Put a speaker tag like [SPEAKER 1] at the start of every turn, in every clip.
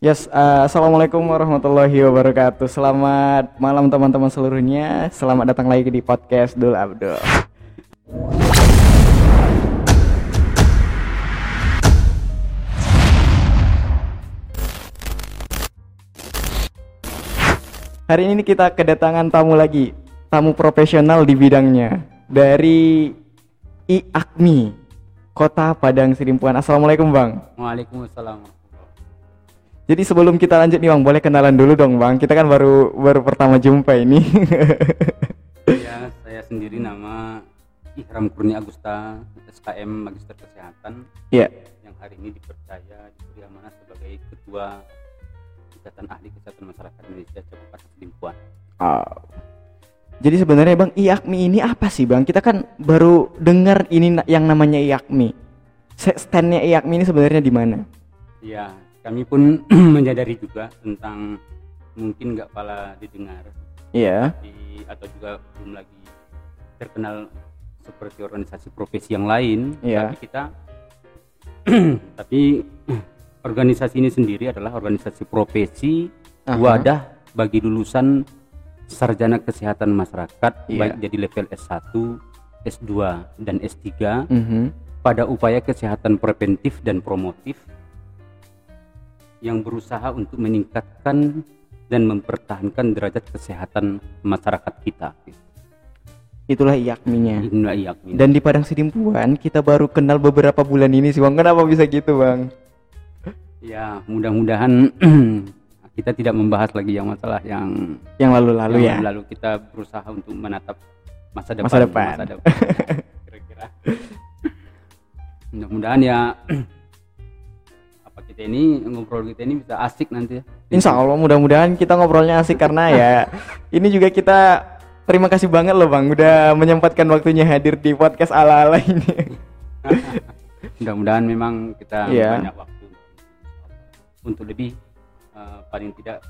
[SPEAKER 1] Yes, uh, assalamualaikum warahmatullahi wabarakatuh. Selamat malam teman-teman seluruhnya. Selamat datang lagi di podcast Dul Abdul. Hari ini kita kedatangan tamu lagi, tamu profesional di bidangnya dari IAKMI, Kota Padang Sidimpuan. Assalamualaikum Bang.
[SPEAKER 2] Waalaikumsalam.
[SPEAKER 1] Jadi sebelum kita lanjut nih Bang, boleh kenalan dulu dong Bang. Kita kan baru baru pertama jumpa ini.
[SPEAKER 2] Ya, saya sendiri nama Ihram Kurnia Agusta, SKM Magister Kesehatan
[SPEAKER 1] Iya.
[SPEAKER 2] yang hari ini dipercaya diberi amanah sebagai Ketua Ikatan Ahli Kesehatan Masyarakat Indonesia Cabang Limpuan.
[SPEAKER 1] Oh. Jadi sebenarnya Bang IAKMI ini apa sih Bang? Kita kan baru dengar ini yang namanya IAKMI. Standnya IAKMI ini sebenarnya di mana?
[SPEAKER 2] Ya, kami pun menyadari juga tentang mungkin nggak pala didengar
[SPEAKER 1] Iya.
[SPEAKER 2] di, atau juga belum lagi terkenal seperti organisasi profesi yang lain
[SPEAKER 1] Iya.
[SPEAKER 2] tapi kita tapi organisasi ini sendiri adalah organisasi profesi
[SPEAKER 1] Aha.
[SPEAKER 2] wadah bagi lulusan sarjana kesehatan masyarakat
[SPEAKER 1] Iya.
[SPEAKER 2] baik jadi level S1, S2 dan S3
[SPEAKER 1] Mhm.
[SPEAKER 2] pada upaya kesehatan preventif dan promotif yang berusaha untuk meningkatkan dan mempertahankan derajat kesehatan masyarakat kita.
[SPEAKER 1] Itulah IAKMI-nya.
[SPEAKER 2] Inilah yakni.
[SPEAKER 1] Dan di Padang Sidimpuan kita baru kenal beberapa bulan ini sih Bang. Kenapa bisa gitu Bang?
[SPEAKER 2] Ya, mudah-mudahan kita tidak membahas lagi yang masalah yang
[SPEAKER 1] Yang lalu-lalu ya.
[SPEAKER 2] lalu kita berusaha untuk menatap masa depan.
[SPEAKER 1] Masa depan.
[SPEAKER 2] masa depan. Kira-kira. Mudah-mudahan ya kita ini ngobrol kita ini bisa asik nanti ya.
[SPEAKER 1] Insya Allah mudah-mudahan kita ngobrolnya asik karena ya ini juga kita terima kasih banget loh bang udah menyempatkan waktunya hadir di podcast ala-ala ini.
[SPEAKER 2] Mudah-mudahan memang kita
[SPEAKER 1] Iya.
[SPEAKER 2] banyak waktu untuk lebih eh, paling tidak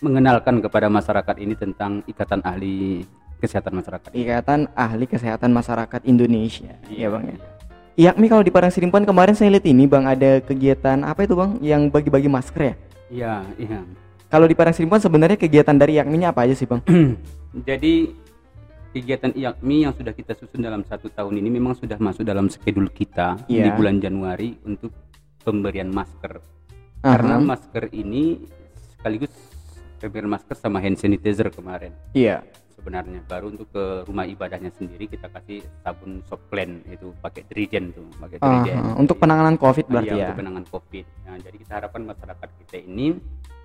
[SPEAKER 2] mengenalkan kepada masyarakat ini tentang ikatan ahli kesehatan masyarakat.
[SPEAKER 1] Ikatan Ahli Kesehatan Masyarakat Indonesia. Iya bang ya.
[SPEAKER 2] iya.
[SPEAKER 1] IAKMI kalau di Padang Sidimpuan kemarin saya lihat ini bang ada kegiatan apa itu bang yang bagi-bagi masker ya.
[SPEAKER 2] Iya, iya.
[SPEAKER 1] Kalau di Padang Sidimpuan sebenarnya kegiatan dari IAKMI-nya apa aja sih bang?
[SPEAKER 2] Jadi kegiatan IAKMI yang sudah kita susun dalam satu tahun ini memang sudah masuk dalam skedul kita di
[SPEAKER 1] Iya.
[SPEAKER 2] bulan Januari untuk pemberian masker.
[SPEAKER 1] Aha.
[SPEAKER 2] Karena masker ini sekaligus pemberian masker sama hand sanitizer kemarin.
[SPEAKER 1] Iya.
[SPEAKER 2] Sebenarnya baru untuk ke rumah ibadahnya sendiri kita kasih sabun soplen itu pakai dirijen tuh, pakai dirijen.
[SPEAKER 1] Aha. Untuk penanganan COVID berarti
[SPEAKER 2] Iya,
[SPEAKER 1] ya.
[SPEAKER 2] untuk penanganan COVID. Nah, jadi kita harapkan masyarakat kita ini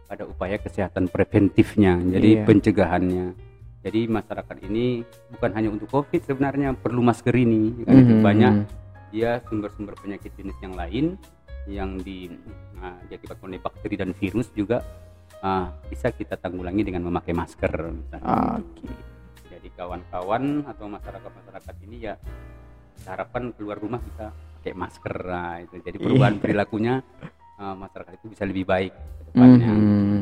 [SPEAKER 2] ada upaya kesehatan preventifnya, jadi
[SPEAKER 1] Iya.
[SPEAKER 2] pencegahannya. Jadi masyarakat ini bukan hanya untuk COVID sebenarnya perlu masker ini. Karena itu
[SPEAKER 1] Mhm.
[SPEAKER 2] banyak dia sumber-sumber penyakit jenis yang lain yang di nah, diakibatkan oleh bakteri dan virus juga ah, bisa kita tanggulangi dengan memakai masker. misalnya.
[SPEAKER 1] Oke.
[SPEAKER 2] Jadi kawan-kawan atau masyarakat-masyarakat ini ya kita harapkan keluar rumah bisa pakai masker. Nah, itu. Jadi perubahan
[SPEAKER 1] Iya.
[SPEAKER 2] perilakunya uh, masyarakat itu bisa lebih baik ke depannya.
[SPEAKER 1] Mhm.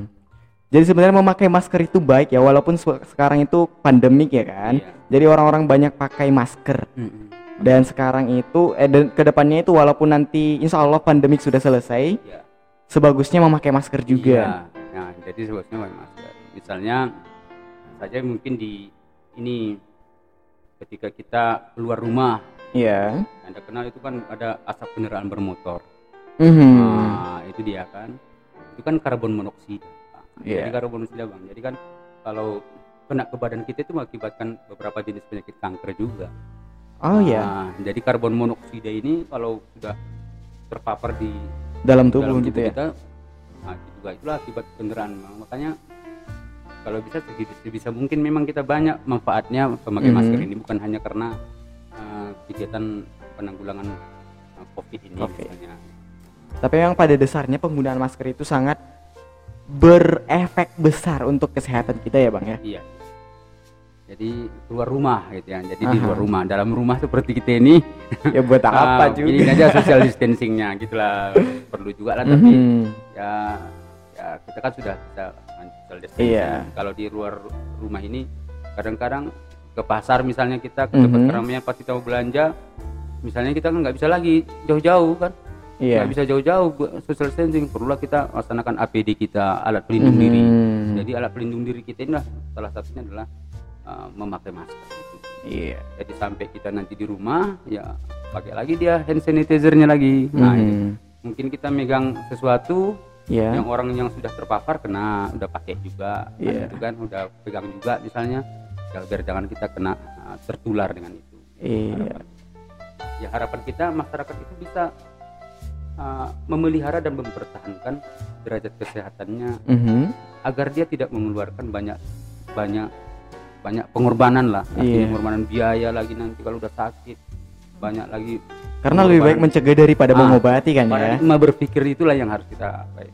[SPEAKER 1] Jadi sebenarnya memakai masker itu baik ya walaupun se- sekarang itu pandemik ya kan.
[SPEAKER 2] Iya.
[SPEAKER 1] Jadi orang-orang banyak pakai masker
[SPEAKER 2] Mm-mm.
[SPEAKER 1] dan sekarang itu eh dan ke depannya itu walaupun nanti insya Allah pandemik sudah selesai
[SPEAKER 2] Iya.
[SPEAKER 1] sebagusnya memakai masker juga.
[SPEAKER 2] Iya. Nah, jadi sebabnya pakai masker. Misalnya saja mungkin di ini ketika kita keluar rumah,
[SPEAKER 1] Iya.
[SPEAKER 2] Anda kenal itu kan ada asap kendaraan bermotor.
[SPEAKER 1] Mhm.
[SPEAKER 2] Nah, itu dia kan. Itu kan karbon monoksida.
[SPEAKER 1] Iya.
[SPEAKER 2] Jadi karbon monoksida, Bang. Jadi kan kalau kena ke badan kita itu mengakibatkan beberapa jenis penyakit kanker juga.
[SPEAKER 1] Oh ya,
[SPEAKER 2] Nah, jadi karbon monoksida ini kalau sudah terpapar di
[SPEAKER 1] dalam tubuh
[SPEAKER 2] dalam
[SPEAKER 1] gitu
[SPEAKER 2] tubuh
[SPEAKER 1] ya.
[SPEAKER 2] kita, itu juga itulah akibat kendaraan. Makanya kalau bisa sebisa, mungkin memang kita banyak manfaatnya memakai
[SPEAKER 1] Mhm.
[SPEAKER 2] masker ini bukan hanya karena uh, kegiatan penanggulangan uh, COVID ini
[SPEAKER 1] Covid.
[SPEAKER 2] misalnya.
[SPEAKER 1] Tapi memang pada dasarnya penggunaan masker itu sangat berefek besar untuk kesehatan kita ya, Bang ya.
[SPEAKER 2] Iya. Jadi keluar rumah gitu ya. Jadi di
[SPEAKER 1] Aha.
[SPEAKER 2] luar rumah, dalam rumah seperti kita ini
[SPEAKER 1] Ya buat apa
[SPEAKER 2] ah,
[SPEAKER 1] juga.
[SPEAKER 2] Ini aja social distancingnya gitulah perlu juga lah tapi
[SPEAKER 1] Mhm.
[SPEAKER 2] ya ya kita kan sudah bisa social distancing.
[SPEAKER 1] Iya.
[SPEAKER 2] Kalau di luar rumah ini kadang-kadang ke pasar misalnya kita ke tempat
[SPEAKER 1] Mhm.
[SPEAKER 2] keramaian pas kita mau belanja misalnya kita kan nggak bisa lagi jauh-jauh kan
[SPEAKER 1] Iya.
[SPEAKER 2] nggak bisa jauh-jauh social distancing perlulah kita laksanakan APD kita alat pelindung diri
[SPEAKER 1] Mhm.
[SPEAKER 2] jadi alat pelindung diri kita ini lah salah satunya adalah uh, memakai masker itu.
[SPEAKER 1] Iya.
[SPEAKER 2] jadi sampai kita nanti di rumah ya pakai lagi dia hand sanitizernya lagi nah
[SPEAKER 1] Mhm.
[SPEAKER 2] itu. mungkin kita megang sesuatu
[SPEAKER 1] Iya.
[SPEAKER 2] yang orang yang sudah terpapar kena udah pakai juga kan
[SPEAKER 1] Iya.
[SPEAKER 2] itu kan udah pegang juga misalnya ya biar jangan kita kena uh, tertular dengan itu
[SPEAKER 1] Iya.
[SPEAKER 2] ya harapan kita masyarakat itu bisa uh, memelihara dan mempertahankan derajat kesehatannya
[SPEAKER 1] Mhm.
[SPEAKER 2] agar dia tidak mengeluarkan banyak banyak banyak pengorbanan lah
[SPEAKER 1] Iya.
[SPEAKER 2] pengorbanan biaya lagi nanti kalau udah sakit banyak lagi
[SPEAKER 1] Karena lebih baik mencegah daripada
[SPEAKER 2] Ah,
[SPEAKER 1] mengobati kan ya.
[SPEAKER 2] paradigma berpikir itulah yang harus kita apa ya,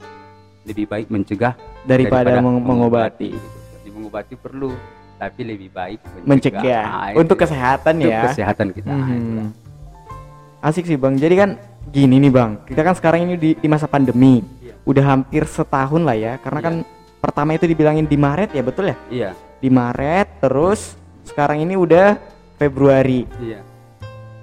[SPEAKER 2] lebih baik mencegah
[SPEAKER 1] Daripada meng- mengobati.
[SPEAKER 2] gitu. Jadi mengobati perlu tapi lebih baik
[SPEAKER 1] Mencegah
[SPEAKER 2] Ah,
[SPEAKER 1] untuk
[SPEAKER 2] itu.
[SPEAKER 1] kesehatan
[SPEAKER 2] Untuk
[SPEAKER 1] ya.
[SPEAKER 2] kesehatan kita Ah, itulah.
[SPEAKER 1] Asik sih bang. Jadi kan gini nih bang. Kita kan sekarang ini di, di masa pandemi.
[SPEAKER 2] Iya.
[SPEAKER 1] Udah hampir setahun lah ya. Karena
[SPEAKER 2] Iya.
[SPEAKER 1] kan pertama itu dibilangin di Maret ya betul ya?
[SPEAKER 2] iya
[SPEAKER 1] Di Maret terus sekarang ini udah Februari.
[SPEAKER 2] iya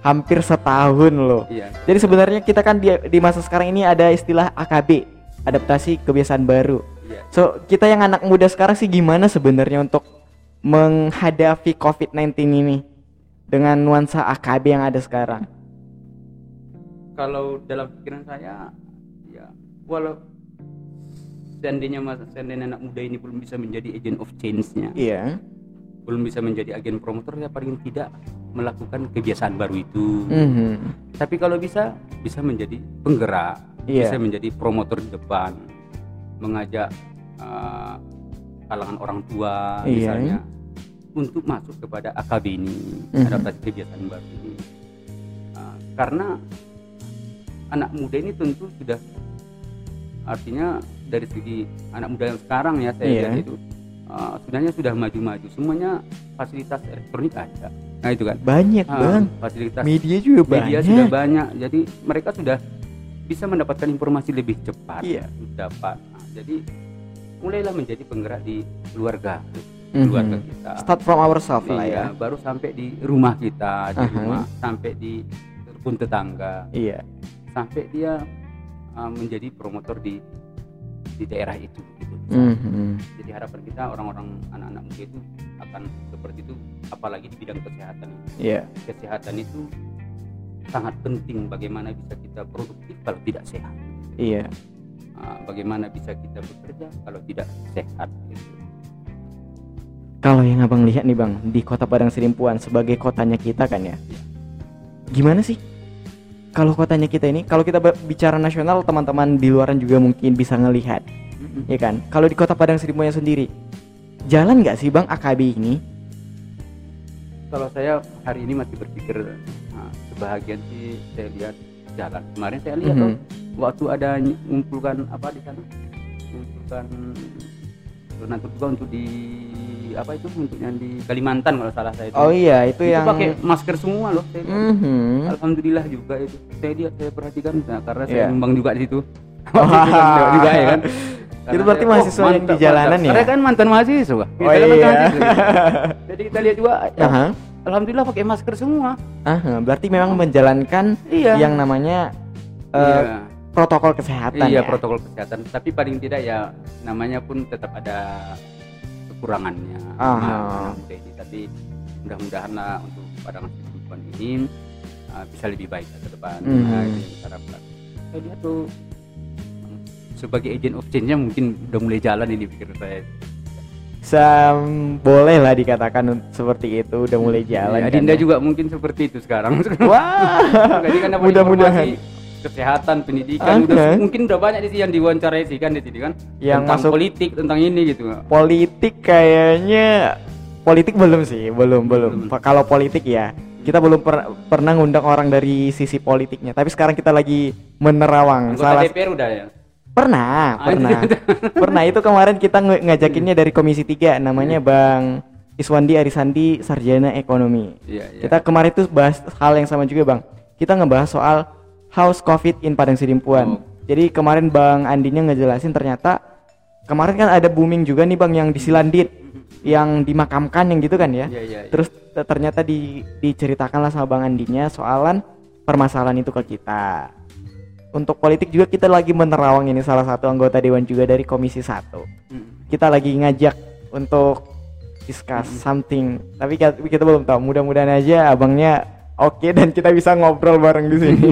[SPEAKER 1] Hampir setahun loh.
[SPEAKER 2] iya
[SPEAKER 1] Jadi sebenarnya kita kan di, di masa sekarang ini ada istilah AKB, adaptasi kebiasaan baru.
[SPEAKER 2] iya
[SPEAKER 1] So, kita yang anak muda sekarang sih gimana sebenarnya untuk menghadapi COVID-19 ini dengan nuansa AKB yang ada sekarang?
[SPEAKER 2] kalau dalam pikiran saya ya walau seandainya mas seandainya anak muda ini belum bisa menjadi agent of change-nya
[SPEAKER 1] Iya.
[SPEAKER 2] Belum bisa menjadi agen promotor ya paling tidak melakukan kebiasaan baru itu
[SPEAKER 1] Mhm.
[SPEAKER 2] tapi kalau bisa bisa menjadi penggerak
[SPEAKER 1] Iya.
[SPEAKER 2] bisa menjadi promotor di depan mengajak uh, kalangan orang tua
[SPEAKER 1] Iya.
[SPEAKER 2] misalnya untuk masuk kepada AKB ini
[SPEAKER 1] Mhm.
[SPEAKER 2] adaptasi kebiasaan baru ini Uh, karena anak muda ini tentu sudah artinya dari segi anak muda yang sekarang ya saya
[SPEAKER 1] Iya.
[SPEAKER 2] lihat itu uh, sebenarnya sudah maju-maju semuanya fasilitas elektronik ada nah itu kan
[SPEAKER 1] Banyak,
[SPEAKER 2] Ah,
[SPEAKER 1] Bang.
[SPEAKER 2] fasilitas
[SPEAKER 1] Media juga
[SPEAKER 2] media
[SPEAKER 1] banyak.
[SPEAKER 2] sudah banyak jadi mereka sudah bisa mendapatkan informasi lebih cepat
[SPEAKER 1] Iya.
[SPEAKER 2] dapat Nah, jadi mulailah menjadi penggerak di keluarga
[SPEAKER 1] Mhm.
[SPEAKER 2] keluarga kita
[SPEAKER 1] Start from ourselves lah ya.
[SPEAKER 2] Iya, baru sampai di rumah kita di
[SPEAKER 1] Aha.
[SPEAKER 2] rumah sampai di rukun tetangga
[SPEAKER 1] Iya.
[SPEAKER 2] sampai dia uh, menjadi promotor di di daerah itu gitu.
[SPEAKER 1] Mhm.
[SPEAKER 2] jadi harapan kita orang-orang anak-anak muda itu akan seperti itu apalagi di bidang kesehatan
[SPEAKER 1] Iya.
[SPEAKER 2] kesehatan itu sangat penting bagaimana bisa kita produktif kalau tidak sehat
[SPEAKER 1] Iya.
[SPEAKER 2] Ah, bagaimana bisa kita bekerja kalau tidak sehat gitu.
[SPEAKER 1] Kalau yang abang lihat nih bang di kota Padang Sidimpuan sebagai kotanya kita kan ya, gimana sih? Kalau kotanya kita ini, kalau kita bicara nasional, teman-teman di luaran juga mungkin bisa ngelihat, ya kan? Kalau di kota Padang Sidimpuan sendiri, jalan nggak sih bang AKB ini?
[SPEAKER 2] kalau saya hari ini masih berpikir ah, sebahagian sih saya lihat jalan kemarin saya lihat
[SPEAKER 1] Mhm.
[SPEAKER 2] tuh, waktu ada ny- ngumpulkan apa di sana ngumpulkan donatur juga untuk di apa itu untuk yang di Kalimantan kalau salah saya itu
[SPEAKER 1] Oh iya, itu,
[SPEAKER 2] itu
[SPEAKER 1] yang.
[SPEAKER 2] pakai masker semua loh saya lihat.
[SPEAKER 1] Mhm.
[SPEAKER 2] Alhamdulillah juga itu. Saya lihat, saya perhatikan nah, karena saya
[SPEAKER 1] Iya.
[SPEAKER 2] numpang juga di situ. Juga ya kan. Karena
[SPEAKER 1] berarti
[SPEAKER 2] saya,
[SPEAKER 1] mahasiswa yang di jalanan ya?
[SPEAKER 2] Karena kan mantan mahasiswa. Kita
[SPEAKER 1] Oh
[SPEAKER 2] kan mantan
[SPEAKER 1] iya.
[SPEAKER 2] mahasiswa, gitu. Jadi kita lihat juga, ya,
[SPEAKER 1] Aha.
[SPEAKER 2] alhamdulillah pakai masker semua.
[SPEAKER 1] Aha, berarti memang menjalankan
[SPEAKER 2] Iya.
[SPEAKER 1] yang namanya eh,
[SPEAKER 2] iya.
[SPEAKER 1] protokol kesehatan
[SPEAKER 2] Iya,
[SPEAKER 1] ya.
[SPEAKER 2] protokol kesehatan. Tapi paling tidak ya namanya pun tetap ada kekurangannya.
[SPEAKER 1] Aha.
[SPEAKER 2] Nah, muda ini. Tapi mudah-mudahan lah untuk pada masa depan ini uh, bisa lebih baik ke depan. Nah, itu yang kita harapkan. Saya lihat tuh mm, sebagai agent of change-nya mungkin udah mulai jalan ini pikir saya.
[SPEAKER 1] Sam, boleh lah dikatakan seperti itu udah mulai jalan.
[SPEAKER 2] Ya,
[SPEAKER 1] kan ya?
[SPEAKER 2] juga mungkin seperti itu sekarang.
[SPEAKER 1] Wah.
[SPEAKER 2] Jadi kan
[SPEAKER 1] Mudah-mudahan.
[SPEAKER 2] kesehatan, pendidikan,
[SPEAKER 1] Oke.
[SPEAKER 2] udah mungkin udah banyak di sini yang diwawancarai sih kan di sini kan.
[SPEAKER 1] Yang
[SPEAKER 2] tentang
[SPEAKER 1] masuk-
[SPEAKER 2] politik, tentang ini gitu.
[SPEAKER 1] politik kayaknya politik belum sih, belum belum.
[SPEAKER 2] Belum.
[SPEAKER 1] Kalau politik ya, kita belum per- pernah ngundang orang dari sisi politiknya. Tapi sekarang kita lagi menerawang.
[SPEAKER 2] Anggota
[SPEAKER 1] Salah
[SPEAKER 2] DPR udah ya.
[SPEAKER 1] Pernah,
[SPEAKER 2] Ah,
[SPEAKER 1] pernah.
[SPEAKER 2] itu.
[SPEAKER 1] pernah itu kemarin kita nge- ngajakinnya dari Komisi 3 namanya Bang Iswandi Arisandi Sarjana Ekonomi.
[SPEAKER 2] Iya, iya.
[SPEAKER 1] Kita kemarin tuh bahas hal yang sama juga, Bang. Kita ngebahas soal house COVID in Padang Sidimpuan.
[SPEAKER 2] Oh.
[SPEAKER 1] Jadi kemarin Bang Andinya ngejelasin ternyata kemarin kan ada booming juga nih Bang yang di Silandit yang dimakamkan yang gitu kan ya.
[SPEAKER 2] Iya, iya, iya.
[SPEAKER 1] Terus te- ternyata di, diceritakanlah sama Bang Andinya soalan permasalahan itu ke kita. Untuk politik juga kita lagi menerawang ini salah satu anggota dewan juga dari komisi satu
[SPEAKER 2] Mm.
[SPEAKER 1] kita lagi ngajak untuk discuss something tapi kita, kita belum tahu mudah-mudahan aja abangnya oke dan kita bisa ngobrol bareng di sini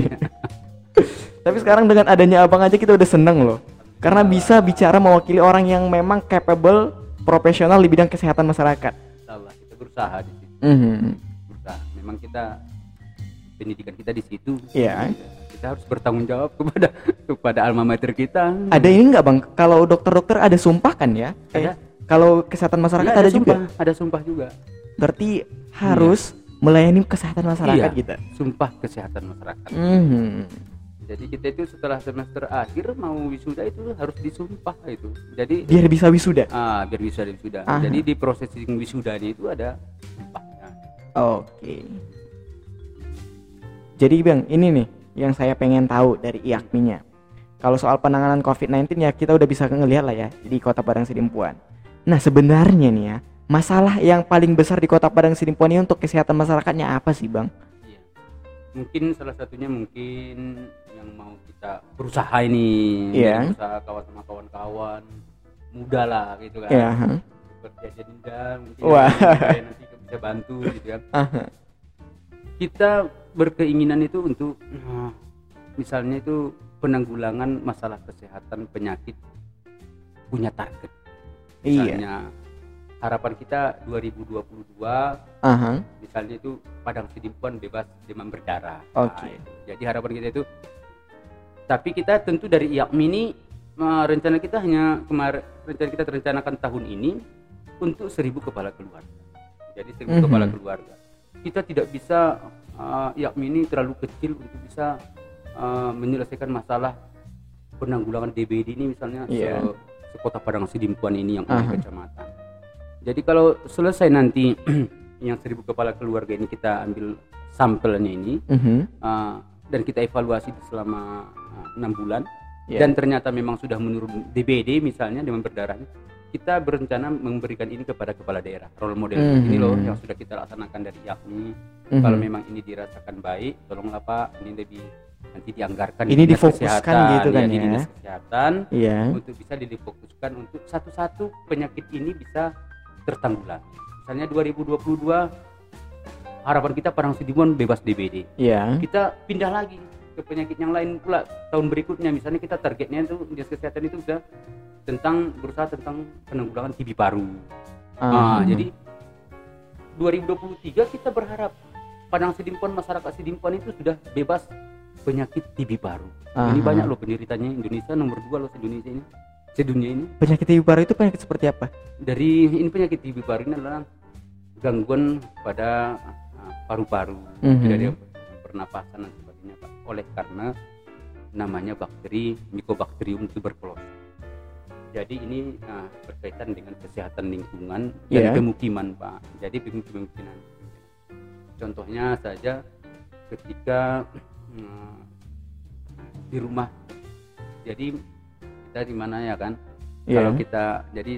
[SPEAKER 1] tapi sekarang dengan adanya abang aja kita udah seneng loh karena bisa bicara mewakili orang yang memang capable profesional di bidang kesehatan masyarakat
[SPEAKER 2] Salah, kita berusaha di situ.
[SPEAKER 1] Mhm.
[SPEAKER 2] Berusaha. Memang kita pendidikan kita di situ.
[SPEAKER 1] Iya.
[SPEAKER 2] Kita harus bertanggung jawab kepada kepada alma mater kita.
[SPEAKER 1] ada ini nggak bang kalau dokter-dokter ada sumpah kan ya
[SPEAKER 2] Ada.
[SPEAKER 1] kalau kesehatan masyarakat
[SPEAKER 2] Iya,
[SPEAKER 1] ada, juga
[SPEAKER 2] sumpah, ada sumpah juga.
[SPEAKER 1] berarti harus melayani kesehatan masyarakat
[SPEAKER 2] Iya.
[SPEAKER 1] kita
[SPEAKER 2] Sumpah kesehatan masyarakat.
[SPEAKER 1] Mhm.
[SPEAKER 2] Jadi kita itu setelah semester akhir mau wisuda itu harus disumpah itu. Jadi
[SPEAKER 1] biar bisa wisuda
[SPEAKER 2] ah biar bisa wisuda.
[SPEAKER 1] Ah.
[SPEAKER 2] Jadi di proses wisudanya itu ada sumpahnya.
[SPEAKER 1] Oke. Jadi Bang, ini nih yang saya pengen tahu dari IAKMI-nya. Kalau soal penanganan COVID-19 ya kita udah bisa ngelihat lah ya di Kota Padang Sidimpuan. Nah sebenarnya nih ya, masalah yang paling besar di Kota Padang Sidimpuan ini untuk kesehatan masyarakatnya apa sih Bang?
[SPEAKER 2] Iya. Mungkin salah satunya mungkin yang mau kita berusaha ini,
[SPEAKER 1] Iya.
[SPEAKER 2] berusaha kawan sama kawan-kawan muda lah gitu kan.
[SPEAKER 1] Huh?
[SPEAKER 2] Berjaya dinda mungkin
[SPEAKER 1] Wah.
[SPEAKER 2] nanti bisa bantu gitu kan.
[SPEAKER 1] Aha.
[SPEAKER 2] Kita berkeinginan itu untuk nah, misalnya itu penanggulangan masalah kesehatan penyakit punya target.
[SPEAKER 1] Iya.
[SPEAKER 2] Misalnya harapan kita 2022
[SPEAKER 1] Aha.
[SPEAKER 2] misalnya itu Padang Sidimpuan bebas demam berdarah.
[SPEAKER 1] Oke.
[SPEAKER 2] Nah. Jadi harapan kita itu tapi kita tentu dari IAKMI ini rencana kita hanya kemarin rencana kita terencanakan tahun ini untuk seribu kepala keluarga. Jadi seribu
[SPEAKER 1] Mhm.
[SPEAKER 2] kepala keluarga. Kita tidak bisa eh, IAKMI ini terlalu kecil untuk bisa eh, menyelesaikan masalah penanggulangan DBD ini misalnya
[SPEAKER 1] Iya.
[SPEAKER 2] se- sekota Padang Sidimpuan ini yang punya kecamatan. Jadi kalau selesai nanti yang seribu kepala keluarga ini kita ambil sampelnya ini
[SPEAKER 1] Mhm.
[SPEAKER 2] uh, dan kita evaluasi selama uh, enam bulan
[SPEAKER 1] Iya.
[SPEAKER 2] dan ternyata memang sudah menurun DBD misalnya demam berdarah kita berencana memberikan ini kepada kepala daerah role model
[SPEAKER 1] Mhm.
[SPEAKER 2] ini loh yang sudah kita laksanakan dari yakni
[SPEAKER 1] Mhm.
[SPEAKER 2] kalau memang ini dirasakan baik tolonglah pak ini lebih nanti dianggarkan di
[SPEAKER 1] Ini
[SPEAKER 2] dinas
[SPEAKER 1] difokuskan
[SPEAKER 2] kesehatan,
[SPEAKER 1] gitu kan
[SPEAKER 2] di
[SPEAKER 1] ya.
[SPEAKER 2] dinas kesehatan
[SPEAKER 1] Iya.
[SPEAKER 2] untuk bisa difokuskan untuk satu-satu penyakit ini bisa tertanggulangi. Misalnya 2022 harapan kita Padang Sidimon bebas DBD.
[SPEAKER 1] Iya.
[SPEAKER 2] Kita pindah lagi ke penyakit yang lain pula tahun berikutnya misalnya kita targetnya itu dinas kesehatan itu sudah tentang berusaha tentang penanggulangan TB paru.
[SPEAKER 1] Aha.
[SPEAKER 2] Nah, jadi 2023 kita berharap Padang Sidimpuan masyarakat Sidimpuan itu sudah bebas penyakit TB paru. Ini
[SPEAKER 1] Aha.
[SPEAKER 2] banyak loh penderitanya Indonesia nomor dua loh Indonesia ini sedunia ini.
[SPEAKER 1] penyakit TB paru itu penyakit seperti apa?
[SPEAKER 2] Dari ini penyakit TB paru ini adalah gangguan pada uh, paru-paru,
[SPEAKER 1] Mhm.
[SPEAKER 2] tidak ada pernapasan. Oleh karena namanya bakteri Mycobacterium tuberculosis. Jadi ini uh, berkaitan dengan kesehatan lingkungan dan
[SPEAKER 1] Iya.
[SPEAKER 2] pemukiman Pak. Jadi pemukiman. Contohnya saja ketika uh, di rumah. Jadi kita di mana ya kan?
[SPEAKER 1] Iya.
[SPEAKER 2] Kalau kita jadi